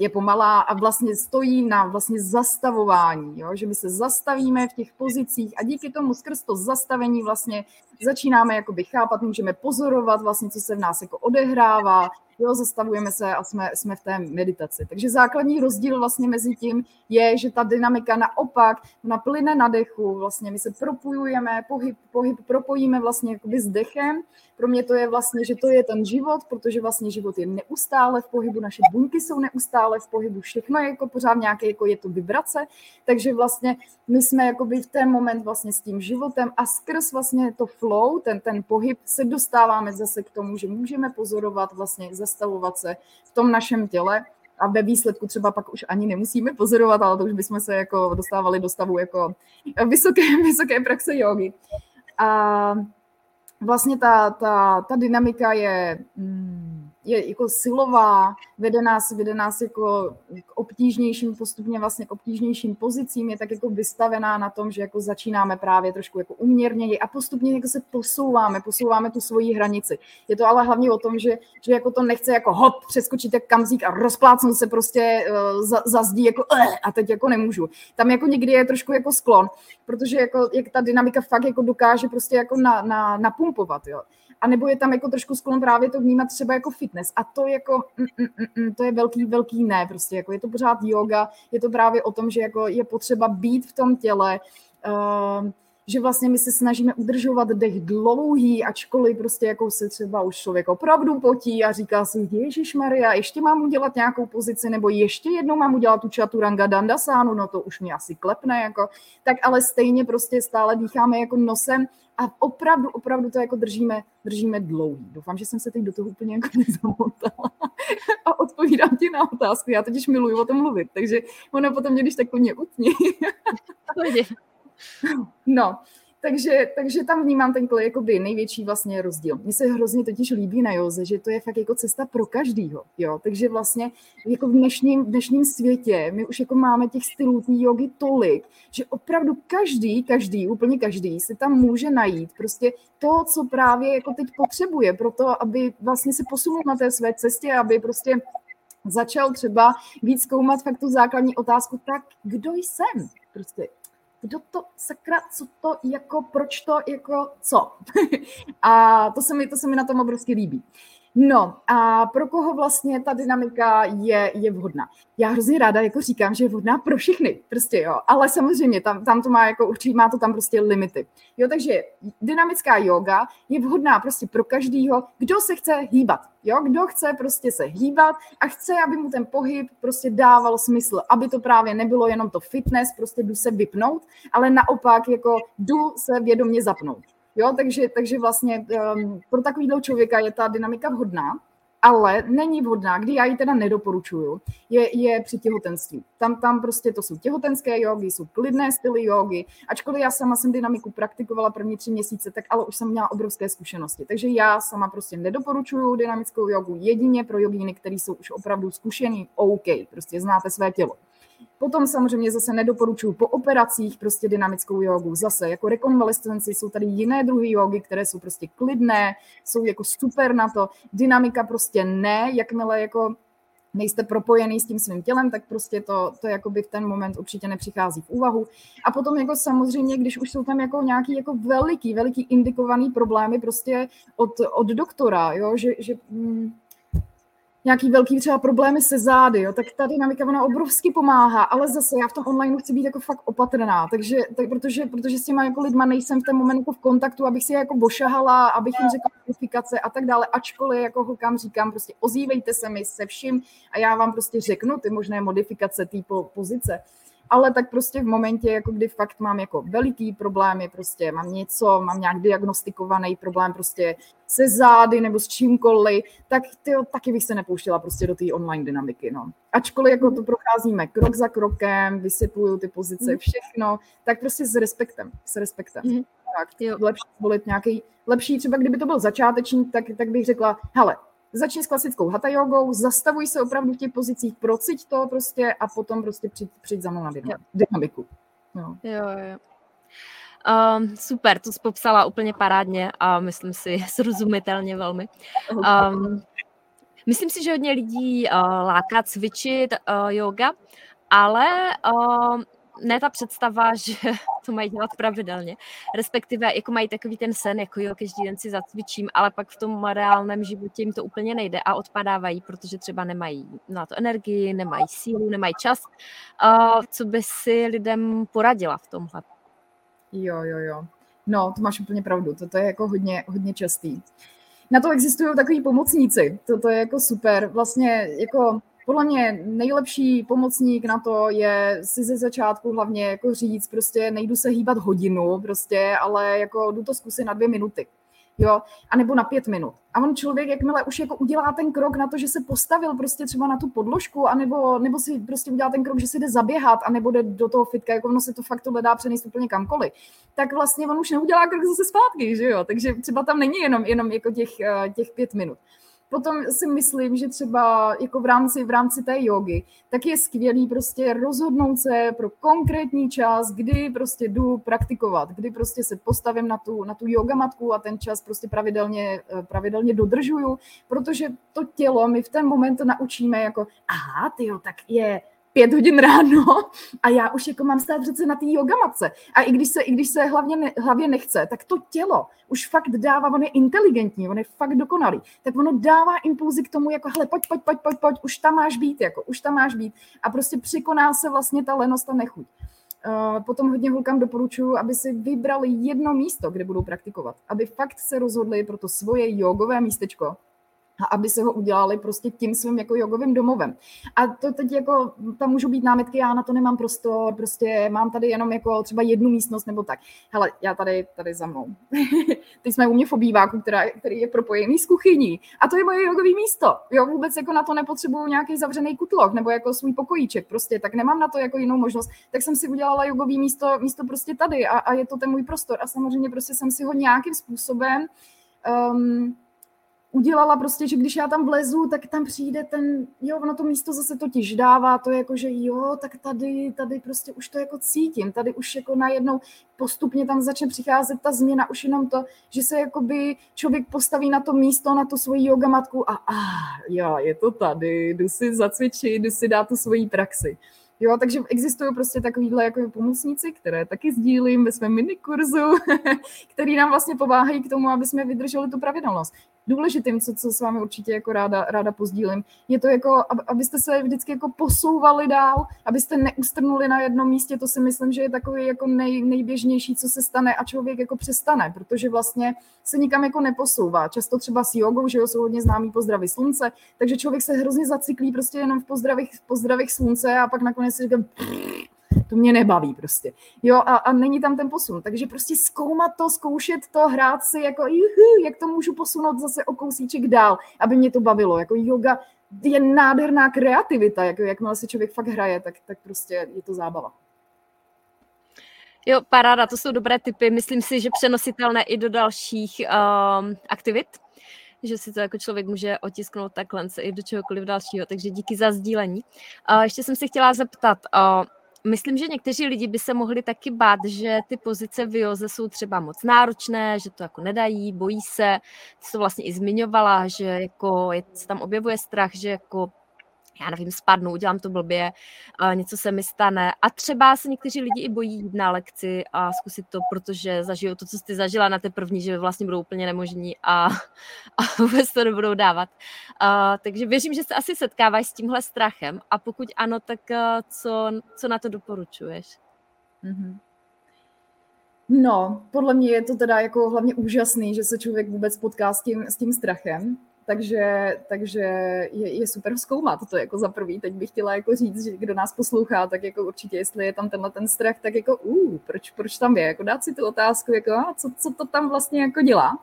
je pomalá a vlastně stojí na vlastně zastavování, jo? že my se zastavíme v těch pozicích a díky tomu skrz to zastavení vlastně začínáme jakoby chápat, můžeme pozorovat vlastně, co se v nás jako odehrává, jo, zastavujeme se a jsme, jsme v té meditaci. Takže základní rozdíl vlastně mezi tím je, že ta dynamika naopak naplyne na dechu, vlastně my se propojujeme, pohyb, pohyb propojíme vlastně jakoby s dechem. Pro mě to je vlastně, že to je ten život, protože vlastně život je neustále v pohybu, naše buňky jsou neustále v pohybu, všechno je jako pořád nějaké, jako je to vibrace, takže vlastně my jsme jakoby v ten moment vlastně s tím životem a skrz vlastně to flow, ten, ten pohyb se dostáváme zase k tomu, že můžeme pozorovat vlastně zastavovat se v tom našem těle a ve výsledku třeba pak už ani nemusíme pozorovat, ale to už bychom se jako dostávali do stavu jako vysoké, (laughs) vysoké praxe jogy. A vlastně ta, ta, ta dynamika je, mm, je jako silová, vede nás, vede nás jako k obtížnějším, postupně vlastně k obtížnějším pozicím, je tak jako vystavená na tom, že jako začínáme právě trošku jako uměrněji a postupně jako se posouváme, posouváme tu svoji hranici. Je to ale hlavně o tom, že, že jako to nechce jako hop, přeskočit jak kamzík a rozplácnout se prostě uh, za, za zdí jako uh, a teď jako nemůžu. Tam jako někdy je trošku jako sklon, protože jako, jak ta dynamika fakt jako dokáže prostě jako na, na, napumpovat, jo a nebo je tam jako trošku sklon právě to vnímat třeba jako fitness. A to jako, mm, mm, mm, mm, to je velký, velký ne, prostě. Jako je to pořád yoga, je to právě o tom, že jako je potřeba být v tom těle, uh, že vlastně my se snažíme udržovat dech dlouhý, ačkoliv prostě jako se třeba už člověk opravdu potí a říká si, Ježíš Maria, ještě mám udělat nějakou pozici, nebo ještě jednou mám udělat tu chaturanga dandasánu, no to už mi asi klepne, jako, tak ale stejně prostě stále dýcháme jako nosem a opravdu, opravdu to jako držíme, držíme dlouhý. Doufám, že jsem se teď do toho úplně jako (laughs) nezamotala a odpovídám ti na otázku. Já totiž miluju o tom mluvit, takže ono potom mě když tak mě utní. no, takže, takže tam vnímám ten jakoby největší vlastně rozdíl. Mně se hrozně totiž líbí na józe, že to je fakt jako cesta pro každýho, jo. Takže vlastně jako v dnešním, dnešním světě my už jako máme těch stylů té jogy tolik, že opravdu každý, každý, úplně každý se tam může najít prostě to, co právě jako teď potřebuje pro to, aby vlastně se posunul na té své cestě, aby prostě začal třeba víc zkoumat fakt tu základní otázku, tak kdo jsem? Prostě kdo to, sakra, co to, jako, proč to, jako, co. (laughs) a to se, mi, to se mi na tom obrovsky líbí. No a pro koho vlastně ta dynamika je, je vhodná? Já hrozně ráda jako říkám, že je vhodná pro všechny, prostě jo, ale samozřejmě tam, tam to má jako určitě, má to tam prostě limity. Jo, takže dynamická yoga je vhodná prostě pro každýho, kdo se chce hýbat, jo, kdo chce prostě se hýbat a chce, aby mu ten pohyb prostě dával smysl, aby to právě nebylo jenom to fitness, prostě jdu se vypnout, ale naopak jako jdu se vědomě zapnout. Jo, takže, takže vlastně um, pro takovýhle člověka je ta dynamika vhodná, ale není vhodná, kdy já ji teda nedoporučuju, je, je při těhotenství. Tam, tam prostě to jsou těhotenské jogy, jsou klidné styly jogy, ačkoliv já sama jsem dynamiku praktikovala první tři měsíce, tak ale už jsem měla obrovské zkušenosti. Takže já sama prostě nedoporučuju dynamickou jogu jedině pro jogíny, které jsou už opravdu zkušený, OK, prostě znáte své tělo. Potom samozřejmě zase nedoporučuju po operacích prostě dynamickou jogu. Zase jako rekonvalescenci jsou tady jiné druhy jogy, které jsou prostě klidné, jsou jako super na to. Dynamika prostě ne, jakmile jako nejste propojený s tím svým tělem, tak prostě to, to jakoby v ten moment určitě nepřichází v úvahu. A potom jako samozřejmě, když už jsou tam jako nějaký jako veliký, veliký indikovaný problémy prostě od, od doktora, jo, že, že mm, nějaký velký třeba problémy se zády, jo, tak ta dynamika ona obrovsky pomáhá, ale zase já v tom online chci být jako fakt opatrná, takže, tak, protože, protože s těma jako lidma nejsem v ten moment jako v kontaktu, abych si je jako bošahala, abych jim řekla modifikace a tak dále, ačkoliv jako holkám říkám, prostě ozývejte se mi se vším a já vám prostě řeknu ty možné modifikace té po, pozice ale tak prostě v momentě, jako kdy fakt mám jako veliký problémy, prostě mám něco, mám nějak diagnostikovaný problém prostě se zády nebo s čímkoliv, tak tyjo, taky bych se nepouštěla prostě do té online dynamiky, no. Ačkoliv jako to procházíme krok za krokem, vysypuju ty pozice, mhm. všechno, tak prostě s respektem, s respektem. Mm. Tak, lepší zvolit nějaký, lepší třeba kdyby to byl začátečník, tak, tak bych řekla, hele, začni s klasickou hatha jogou, zastavuj se opravdu v těch pozicích, prociť to prostě a potom prostě přijď, přijď za mnou na dynamiku. No. Jo, jo. Um, super, to jsi popsala úplně parádně a myslím si (laughs) srozumitelně velmi. Um, myslím si, že hodně lidí uh, láká cvičit uh, yoga, ale uh, ne ta představa, (laughs) že to mají dělat pravidelně, respektive jako mají takový ten sen, jako jo, každý den si zacvičím, ale pak v tom reálném životě jim to úplně nejde a odpadávají, protože třeba nemají na to energii, nemají sílu, nemají čas. Uh, co by si lidem poradila v tomhle? Jo, jo, jo. No, to máš úplně pravdu, to, to je jako hodně, hodně častý. Na to existují takový pomocníci, to, to je jako super. Vlastně jako podle mě nejlepší pomocník na to je si ze začátku hlavně jako říct, prostě nejdu se hýbat hodinu, prostě, ale jako jdu to zkusit na dvě minuty jo, anebo na pět minut. A on člověk, jakmile už jako udělá ten krok na to, že se postavil prostě třeba na tu podložku, anebo, nebo si prostě udělá ten krok, že si jde zaběhat, anebo jde do toho fitka, jako ono se to fakt to dá přenést úplně kamkoliv, tak vlastně on už neudělá krok zase zpátky, že jo, takže třeba tam není jenom, jenom jako těch, eh, těch pět minut. Potom si myslím, že třeba jako v rámci, v rámci té jogy, tak je skvělý prostě rozhodnout se pro konkrétní čas, kdy prostě jdu praktikovat, kdy prostě se postavím na tu, na tu yogamatku a ten čas prostě pravidelně, eh, pravidelně dodržuju, protože to tělo my v ten moment naučíme jako, aha, ty tak je pět hodin ráno a já už jako mám stát přece na té yogamatce. A i když se, i když se hlavně ne, hlavě nechce, tak to tělo už fakt dává, on je inteligentní, on je fakt dokonalý, tak ono dává impulzy k tomu, jako hele, pojď, pojď, pojď, pojď, pojď, už tam máš být, jako už tam máš být. A prostě překoná se vlastně ta lenost a nechuť. Uh, potom hodně holkám doporučuji, aby si vybrali jedno místo, kde budou praktikovat. Aby fakt se rozhodli pro to svoje jogové místečko, aby se ho udělali prostě tím svým jako jogovým domovem. A to teď jako, tam můžou být námitky, já na to nemám prostor, prostě mám tady jenom jako třeba jednu místnost nebo tak. Hele, já tady, tady za mnou. (laughs) Teď jsme u mě v obýváku, která, který je propojený s kuchyní. A to je moje jogové místo. Jo, vůbec jako na to nepotřebuju nějaký zavřený kutlok nebo jako svůj pokojíček prostě, tak nemám na to jako jinou možnost. Tak jsem si udělala jogový místo, místo prostě tady a, a je to ten můj prostor. A samozřejmě prostě jsem si ho nějakým způsobem um, udělala prostě, že když já tam vlezu, tak tam přijde ten, jo, na to místo zase totiž dává to jako, že jo, tak tady, tady prostě už to jako cítím, tady už jako najednou postupně tam začne přicházet ta změna, už jenom to, že se jakoby člověk postaví na to místo, na tu svoji yogamatku a ah, jo, je to tady, jdu si zacvičit, jdu si dát tu svoji praxi. Jo, takže existují prostě takovýhle jako pomocníci, které taky sdílím ve svém minikurzu, (laughs) který nám vlastně pomáhají k tomu, aby jsme vydrželi tu pravidelnost důležitým, co, co s vámi určitě jako ráda, ráda pozdílím, je to jako, abyste se vždycky jako posouvali dál, abyste neustrnuli na jednom místě, to si myslím, že je takový jako nej, nejběžnější, co se stane a člověk jako přestane, protože vlastně se nikam jako neposouvá. Často třeba s jogou, že jo, jsou hodně známý pozdravy slunce, takže člověk se hrozně zacyklí prostě jenom v pozdravích, pozdravích slunce a pak nakonec si říká, to mě nebaví prostě. Jo, a, a není tam ten posun. Takže prostě zkoumat to, zkoušet to, hrát si, jako juhu, jak to můžu posunout zase o kousíček dál, aby mě to bavilo. Jako yoga je nádherná kreativita, jako jakmile se člověk fakt hraje, tak, tak prostě je to zábava. Jo, paráda, to jsou dobré typy. Myslím si, že přenositelné i do dalších um, aktivit, že si to jako člověk může otisknout takhle i do čehokoliv dalšího. Takže díky za sdílení. Uh, ještě jsem se chtěla zeptat, uh, Myslím, že někteří lidi by se mohli taky bát, že ty pozice v joze jsou třeba moc náročné, že to jako nedají, bojí se. Ty jsi to vlastně i zmiňovala, že jako je, se tam objevuje strach, že jako já nevím, spadnu, udělám to blbě, něco se mi stane. A třeba se někteří lidi i bojí jít na lekci a zkusit to, protože zažijou to, co jsi zažila na té první, že vlastně budou úplně nemožní a, (laughs) a vůbec to nebudou dávat. A, takže věřím, že se asi setkáváš s tímhle strachem a pokud ano, tak co, co na to doporučuješ? Mm-hmm. No, podle mě je to teda jako hlavně úžasný, že se člověk vůbec potká s tím, s tím strachem, takže, takže je, je super zkoumat to jako za prvý. Teď bych chtěla jako říct, že kdo nás poslouchá, tak jako určitě, jestli je tam tenhle ten strach, tak jako uh, proč, proč tam je, jako dát si tu otázku, jako a co, co to tam vlastně jako dělá.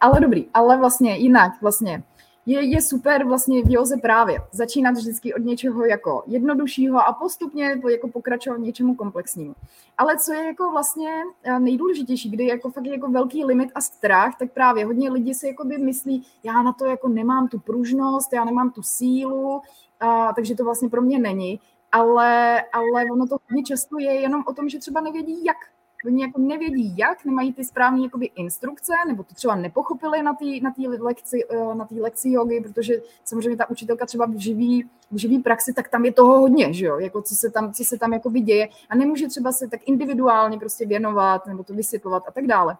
Ale dobrý, ale vlastně jinak vlastně je, je super vlastně v józe právě začínat vždycky od něčeho jako jednoduššího a postupně jako pokračovat něčemu komplexnímu. Ale co je jako vlastně eh, nejdůležitější, kdy jako fakt je jako velký limit a strach, tak právě hodně lidí si jako by myslí, já na to jako nemám tu pružnost, já nemám tu sílu, a, takže to vlastně pro mě není. Ale, ale ono to hodně často je jenom o tom, že třeba nevědí, jak oni jako nevědí jak, nemají ty správné jakoby instrukce, nebo to třeba nepochopili na té na lekci, eh, na lekci jogy, protože samozřejmě ta učitelka třeba v živý, v živý praxi, tak tam je toho hodně, že jo, jako co se tam, co se tam děje a nemůže třeba se tak individuálně prostě věnovat nebo to vysvětlovat a tak dále.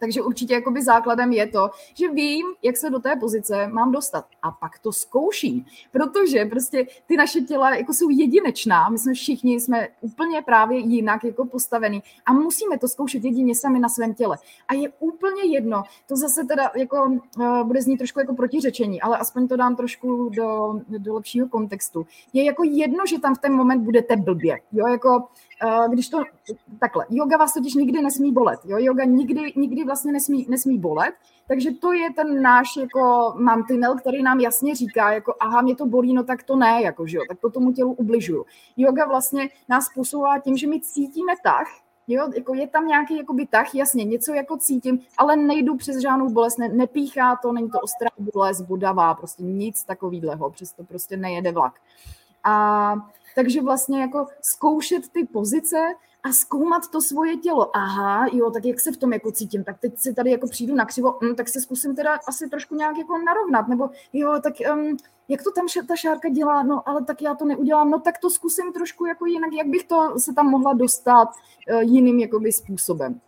Takže určitě jakoby základem je to, že vím, jak se do té pozice mám dostat. A pak to zkouším, protože prostě ty naše těla jako jsou jedinečná. My jsme všichni jsme úplně právě jinak jako postavený a musíme to zkoušet jedině sami na svém těle. A je úplně jedno, to zase teda jako uh, bude znít trošku jako protiřečení, ale aspoň to dám trošku do, do lepšího kontextu. Je jako jedno, že tam v ten moment budete blbě. Jo, jako když to takhle, yoga vás totiž nikdy nesmí bolet, jo, yoga nikdy, nikdy vlastně nesmí, nesmí bolet, takže to je ten náš jako mantinel, který nám jasně říká, jako aha, mě to bolí, no tak to ne, jako, že jo, tak to tomu tělu ubližuju. Yoga vlastně nás posouvá tím, že my cítíme tah, Jo, jako je tam nějaký jakoby tah, jasně, něco jako cítím, ale nejdu přes žádnou bolest, ne, nepíchá to, není to ostrá bolest, bodavá, prostě nic takového, přesto prostě nejede vlak. A takže vlastně jako zkoušet ty pozice a zkoumat to svoje tělo. Aha, jo, tak jak se v tom jako cítím, tak teď si tady jako přijdu na křivo, hm, tak se zkusím teda asi trošku nějak jako narovnat, nebo jo, tak um, jak to tam ta šárka dělá, no ale tak já to neudělám, no tak to zkusím trošku jako jinak, jak bych to se tam mohla dostat uh, jiným jakoby způsobem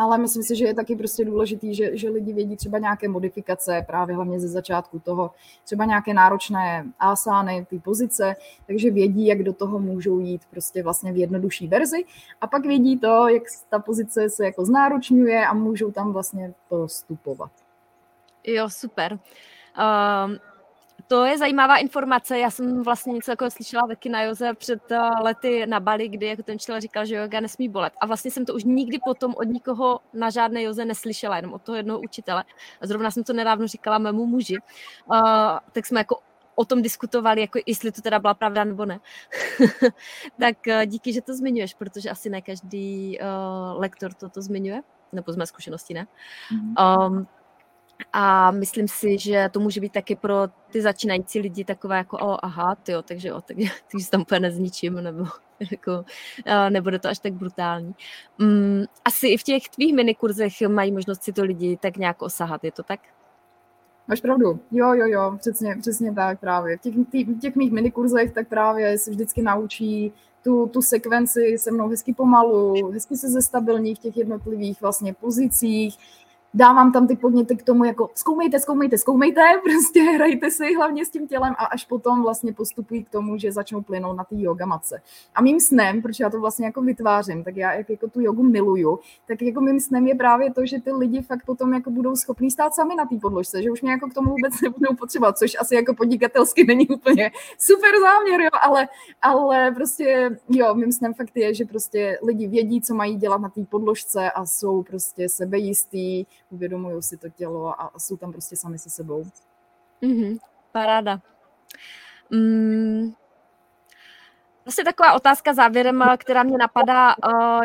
ale myslím si, že je taky prostě důležitý, že, že lidi vědí třeba nějaké modifikace, právě hlavně ze začátku toho, třeba nějaké náročné asány, ty pozice, takže vědí, jak do toho můžou jít prostě vlastně v jednodušší verzi a pak vědí to, jak ta pozice se jako znáročňuje a můžou tam vlastně postupovat. Jo, super. Um, to je zajímavá informace. Já jsem vlastně něco jako slyšela taky na Joze před eh, lety na Bali, kdy jako ten učitel říkal, že yoga nesmí bolet. A vlastně jsem to už nikdy potom od nikoho na žádné Joze neslyšela, jenom od toho jednoho učitele. A zrovna jsem to nedávno říkala mému muži. Uh, tak jsme jako o tom diskutovali, jako jestli to teda byla pravda nebo ne. (laughs) tak uh, díky, že to zmiňuješ, protože asi ne každý uh, lektor toto to zmiňuje, nebo z mé zkušenosti ne. Mm-hmm. Um, a myslím si, že to může být taky pro ty začínající lidi takové jako, o, aha, tyjo, takže jo, takže, (laughs) takže tam úplně nezničím, nebo (laughs) jako, nebude to až tak brutální. Um, asi i v těch tvých minikurzech mají možnost si to lidi tak nějak osahat, je to tak? Máš pravdu. Jo, jo, jo, přesně, přesně tak právě. V těch, tý, v těch mých minikurzech tak právě se vždycky naučí tu, tu sekvenci se mnou hezky pomalu, hezky se zestabilní v těch jednotlivých vlastně pozicích, dávám tam ty podněty k tomu, jako zkoumejte, zkoumejte, zkoumejte, (laughs) prostě hrajte si hlavně s tím tělem a až potom vlastně postupují k tomu, že začnou plynout na té yoga matce. A mým snem, protože já to vlastně jako vytvářím, tak já jak jako tu jogu miluju, tak jako mým snem je právě to, že ty lidi fakt potom jako budou schopní stát sami na té podložce, že už mě jako k tomu vůbec nebudou potřebovat, což asi jako podnikatelsky (laughs) není úplně super záměr, jo, ale, ale prostě jo, mým snem fakt je, že prostě lidi vědí, co mají dělat na té podložce a jsou prostě sebejistý, uvědomují si to tělo a jsou tam prostě sami se sebou. Mm-hmm, paráda. Mm, vlastně taková otázka závěrem, která mě napadá, uh,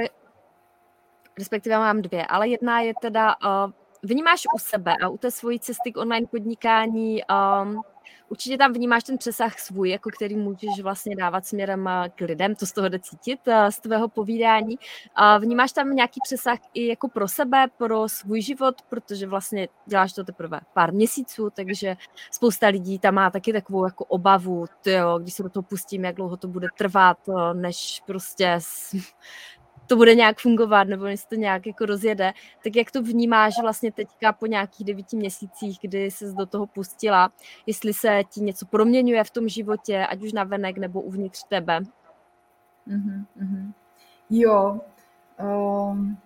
respektive mám dvě, ale jedna je teda, uh, vnímáš u sebe a u té svojí cesty k online podnikání um, určitě tam vnímáš ten přesah svůj, jako který můžeš vlastně dávat směrem eh, k lidem, to z toho jde cítit, eh, z tvého povídání. Vnímáš tam nějaký přesah i jako pro sebe, pro svůj život, protože vlastně děláš to teprve pár měsíců, takže spousta lidí tam má taky takovou jako obavu, tyjo, když se do toho pustím, jak dlouho to bude trvat, eh, než prostě to bude nějak fungovat, nebo jestli to nějak jako rozjede, tak jak to vnímáš vlastně teďka po nějakých devíti měsících, kdy se do toho pustila, jestli se ti něco proměňuje v tom životě, ať už na venek nebo uvnitř tebe? Mm-hmm. Jo, um,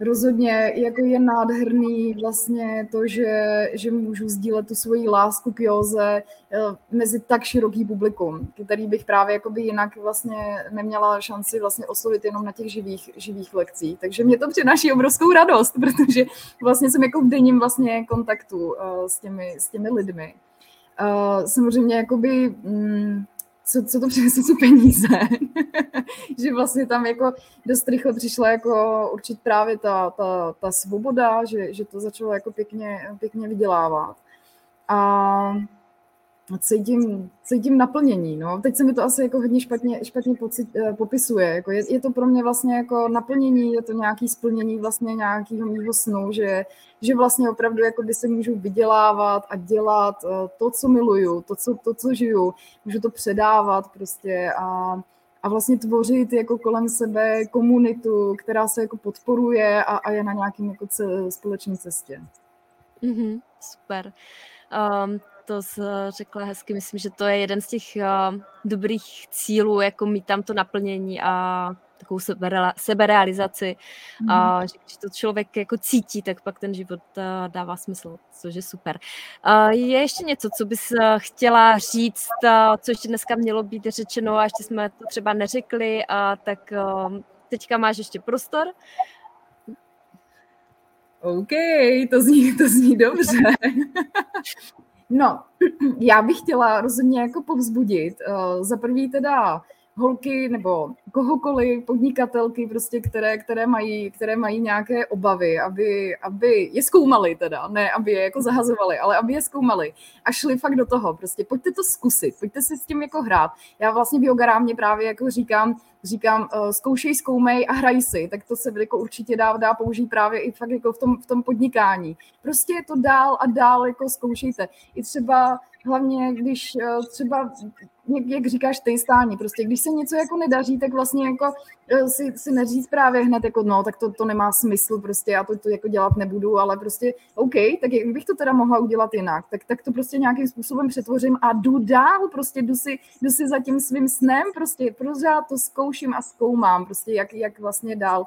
Rozhodně jako je nádherný vlastně to, že, že můžu sdílet tu svoji lásku k józe eh, mezi tak široký publikum, který bych právě jakoby jinak vlastně neměla šanci vlastně oslovit jenom na těch živých, živých lekcích. Takže mě to přináší obrovskou radost, (laughs) protože vlastně jsem jako v denním vlastně kontaktu uh, s, těmi, s těmi lidmi. Uh, samozřejmě jakoby... Mm, co, co to přinese, co peníze. (laughs) že vlastně tam jako dost rychle přišla jako určit právě ta, ta, ta svoboda, že, že to začalo jako pěkně, pěkně vydělávat. A cítím, cítím naplnění. No. Teď se mi to asi jako hodně špatně, špatně pocit, eh, popisuje. Jako je, je, to pro mě vlastně jako naplnění, je to nějaký splnění vlastně nějakého mýho snu, že, že vlastně opravdu jako by se můžu vydělávat a dělat eh, to, co miluju, to, co, to, co žiju, můžu to předávat prostě a, a vlastně tvořit jako kolem sebe komunitu, která se jako podporuje a, a je na nějakém jako společné cestě. Mm-hmm, super. Um, to řekla hezky. Myslím, že to je jeden z těch uh, dobrých cílů, jako mít tam to naplnění a takovou seberealizaci. Mm. A že když to člověk jako cítí, tak pak ten život uh, dává smysl, což je super. Uh, je ještě něco, co bys uh, chtěla říct, co ještě dneska mělo být řečeno a ještě jsme to třeba neřekli, tak teďka máš ještě prostor. OK, to zní, to zní dobře. (laughs) No, (clears throat) já bych chtěla rozhodně jako povzbudit. Uh, za prvý teda holky nebo kohokoliv, podnikatelky, prostě, které, které, mají, které mají nějaké obavy, aby, aby je zkoumali teda, ne aby je jako zahazovali, ale aby je zkoumali a šli fakt do toho. Prostě pojďte to zkusit, pojďte si s tím jako hrát. Já vlastně v yogarámě právě jako říkám, říkám, uh, zkoušej, zkoumej a hraj si, tak to se jako určitě dá, dá použít právě i fakt jako v tom, v tom podnikání. Prostě je to dál a dál jako zkoušejte. I třeba hlavně, když uh, třeba jak, říkáš ty stání, prostě když se něco jako nedaří, tak vlastně jako uh, si, si neříct právě hned jako no, tak to, to nemá smysl prostě, já to, to jako dělat nebudu, ale prostě OK, tak jak bych to teda mohla udělat jinak, tak, tak to prostě nějakým způsobem přetvořím a jdu dál, prostě jdu si, jdu si za tím svým snem, prostě pořád to zkouším a zkoumám, prostě jak, jak vlastně dál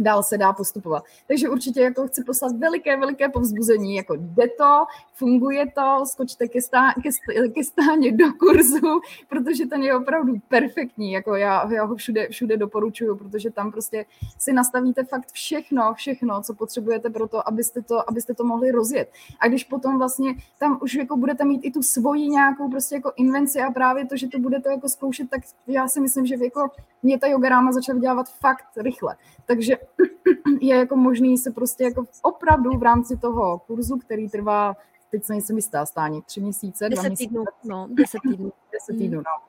dál se dá postupovat. Takže určitě jako chci poslat veliké, veliké povzbuzení, jako jde to, funguje to, skočte ke, stá, ke, ke stáně do kurzu, protože ten je opravdu perfektní, jako já, já ho všude, všude doporučuju, protože tam prostě si nastavíte fakt všechno, všechno, co potřebujete pro to, abyste to, abyste to mohli rozjet. A když potom vlastně tam už jako budete mít i tu svoji nějakou prostě jako invenci a právě to, že to budete jako zkoušet, tak já si myslím, že jako mě ta yoga ráma začala dělat fakt rychle. Takže je jako možný se prostě jako opravdu v rámci toho kurzu, který trvá, teď se nejsem jistá, stání tři měsíce, deset týdnů, no, deset týdnů. deset týdnů, no.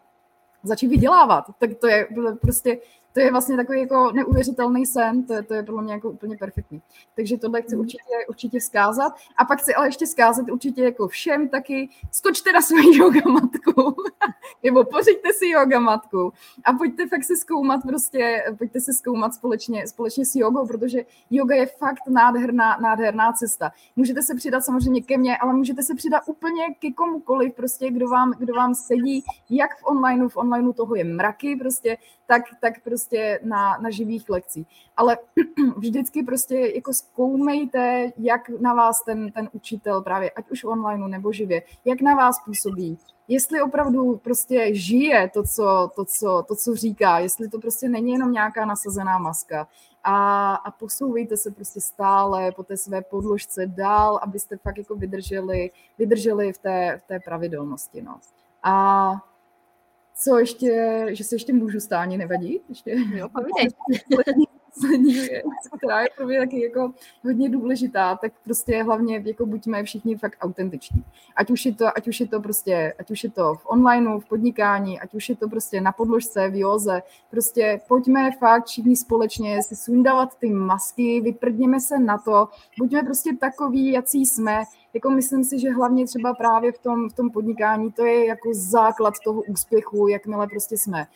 Začít vydělávat, tak to je prostě to je vlastně takový jako neuvěřitelný sen, to je, to je pro mě jako úplně perfektní. Takže tohle chci mhm. určitě, určitě vzkázat. A pak chci ale ještě vzkázat určitě jako všem taky, skočte na svou (laughs) yoga matku, (laughs) nebo pořiďte si yoga matku a pojďte fakt se zkoumat prostě, pojďte se zkoumat společně, společně s jogou, protože yoga je fakt nádherná, nádherná cesta. Můžete se přidat samozřejmě ke mně, ale můžete se přidat úplně ke komukoliv, prostě kdo vám, kdo vám sedí, jak v onlineu, v onlineu toho je mraky, prostě, tak, tak prostě na, na živých lekcích. Ale (clears throat) vždycky prostě jako zkoumejte, jak na vás ten, ten učitel právě, ať už online nebo živě, jak na vás působí, jestli opravdu prostě žije to co, to, co, to, co říká, jestli to prostě není jenom nějaká nasazená maska. A, a posouvejte se prostě stále po té své podložce dál, abyste fakt jako vydrželi, vydrželi v té, v té pravidelnosti. No. A co ještě, že se ještě můžu stání, nevadí? Ještě, jo, (laughs) povídej. poslední věc, která je pro mě taky jako hodně důležitá, tak prostě hlavně jako buďme všichni fakt autentiční. Ať už je to, ať už je to prostě, ať už je to v onlineu, v podnikání, ať už je to prostě na podložce, v józe, prostě pojďme fakt všichni společně si sundávat ty masky, vyprdněme se na to, buďme prostě takový, jací jsme, jako myslím si, že hlavně třeba právě v tom, v tom podnikání to je jako základ toho úspěchu, jakmile prostě jsme,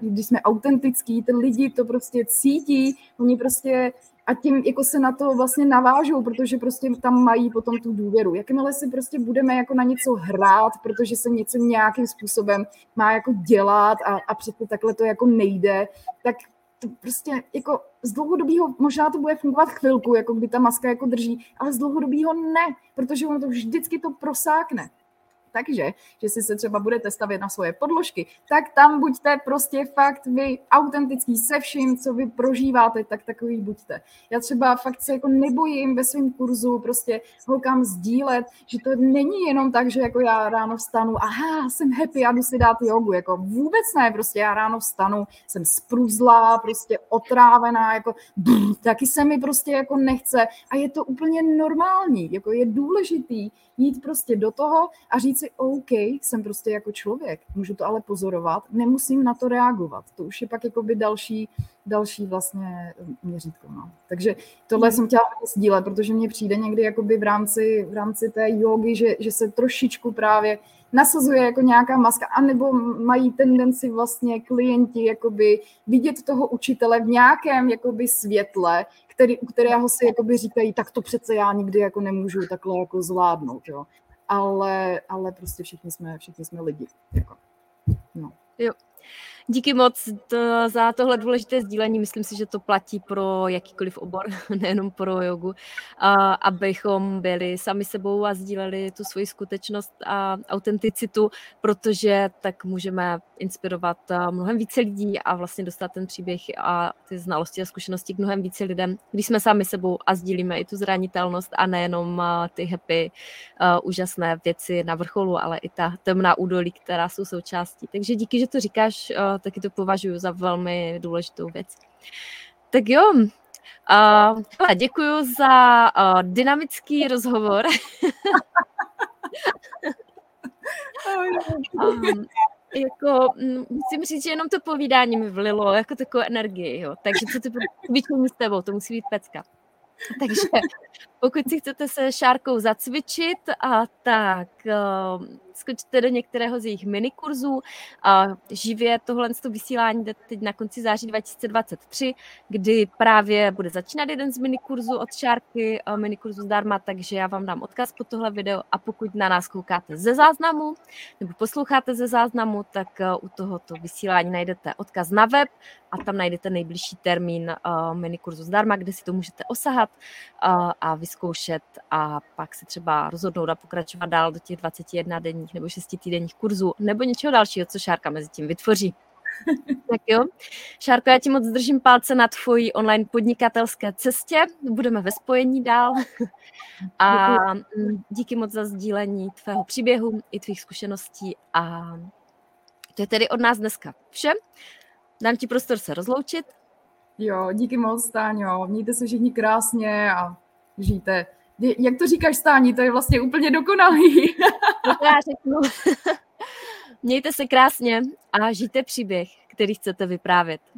když jsme autentický, ty lidi to prostě cítí, oni prostě a tím jako se na to vlastně navážou, protože prostě tam mají potom tu důvěru. Jakmile si prostě budeme jako na něco hrát, protože se něco nějakým způsobem má jako dělat a, a přece takhle to jako nejde, tak to prostě jako z dlouhodobého, možná to bude fungovat chvilku, jako kdy ta maska jako drží, ale z dlouhodobého ne, protože ono to vždycky to prosákne. Takže, že si se třeba budete stavět na svoje podložky, tak tam buďte prostě fakt vy autentický se vším, co vy prožíváte, tak takový buďte. Já třeba fakt se jako nebojím ve svém kurzu prostě holkám sdílet, že to není jenom tak, že jako já ráno vstanu, aha, jsem happy, já jdu si dát jogu, jako vůbec ne, prostě já ráno vstanu, jsem spruzlá, prostě otrávená, jako brr, taky se mi prostě jako nechce a je to úplně normální, jako je důležitý jít prostě do toho a říct si, OK, jsem prostě jako člověk, můžu to ale pozorovat, nemusím na to reagovat. To už je pak jakoby další, další vlastně měřítko. No. Takže tohle hmm. jsem chtěla sdílet, protože mně přijde někdy jakoby v rámci, v rámci té jogy, že, že se trošičku právě nasazuje jako nějaká maska, anebo mají tendenci vlastně klienti jakoby vidět toho učitele v nějakém jakoby světle, který, u kterého si jakoby říkají, tak to přece já nikdy jako nemůžu takhle jako zvládnout, jo. Ale, ale prostě všichni jsme, všichni jsme lidi. Jako. No. Jo. Díky moc to, za tohle důležité sdílení. Myslím si, že to platí pro jakýkoliv obor, (laughs) nejenom pro jogu, a, abychom byli sami sebou a sdíleli tu svoji skutečnost a autenticitu, protože tak můžeme inspirovat mnohem více lidí a vlastně dostat ten příběh a ty znalosti a zkušenosti k mnohem více lidem, když jsme sami sebou a sdílíme i tu zranitelnost a nejenom ty happy, úžasné věci na vrcholu, ale i ta temná údolí, která jsou součástí. Takže díky, že to říkáš, taky to považuji za velmi důležitou věc. Tak jo, uh, děkuji za uh, dynamický rozhovor. um, (laughs) jako, musím říct, že jenom to povídání mi vlilo jako takovou energii, jo. takže co ty cvičení s tebou, to musí být pecka. Takže pokud si chcete se Šárkou zacvičit, a tak uh, skočte do některého z jejich minikurzů. Živě tohle vysílání jde teď na konci září 2023, kdy právě bude začínat jeden z minikurzů od Šárky, uh, minikurzu zdarma, takže já vám dám odkaz po tohle video a pokud na nás koukáte ze záznamu nebo posloucháte ze záznamu, tak uh, u tohoto vysílání najdete odkaz na web a tam najdete nejbližší termín uh, minikurzu zdarma, kde si to můžete osahat a vyzkoušet a pak se třeba rozhodnout a pokračovat dál do těch 21 denních nebo 6 týdenních kurzů nebo něčeho dalšího, co Šárka mezi tím vytvoří. (laughs) tak jo. Šárko, já ti moc držím palce na tvojí online podnikatelské cestě. Budeme ve spojení dál. A díky moc za sdílení tvého příběhu i tvých zkušeností. A to je tedy od nás dneska vše. Dám ti prostor se rozloučit. Jo, díky moc, Stáňo. Mějte se všichni krásně a žijte. Jak to říkáš, Stání, to je vlastně úplně dokonalý. (laughs) Já řeknu. (laughs) Mějte se krásně a žijte příběh, který chcete vyprávět. (laughs)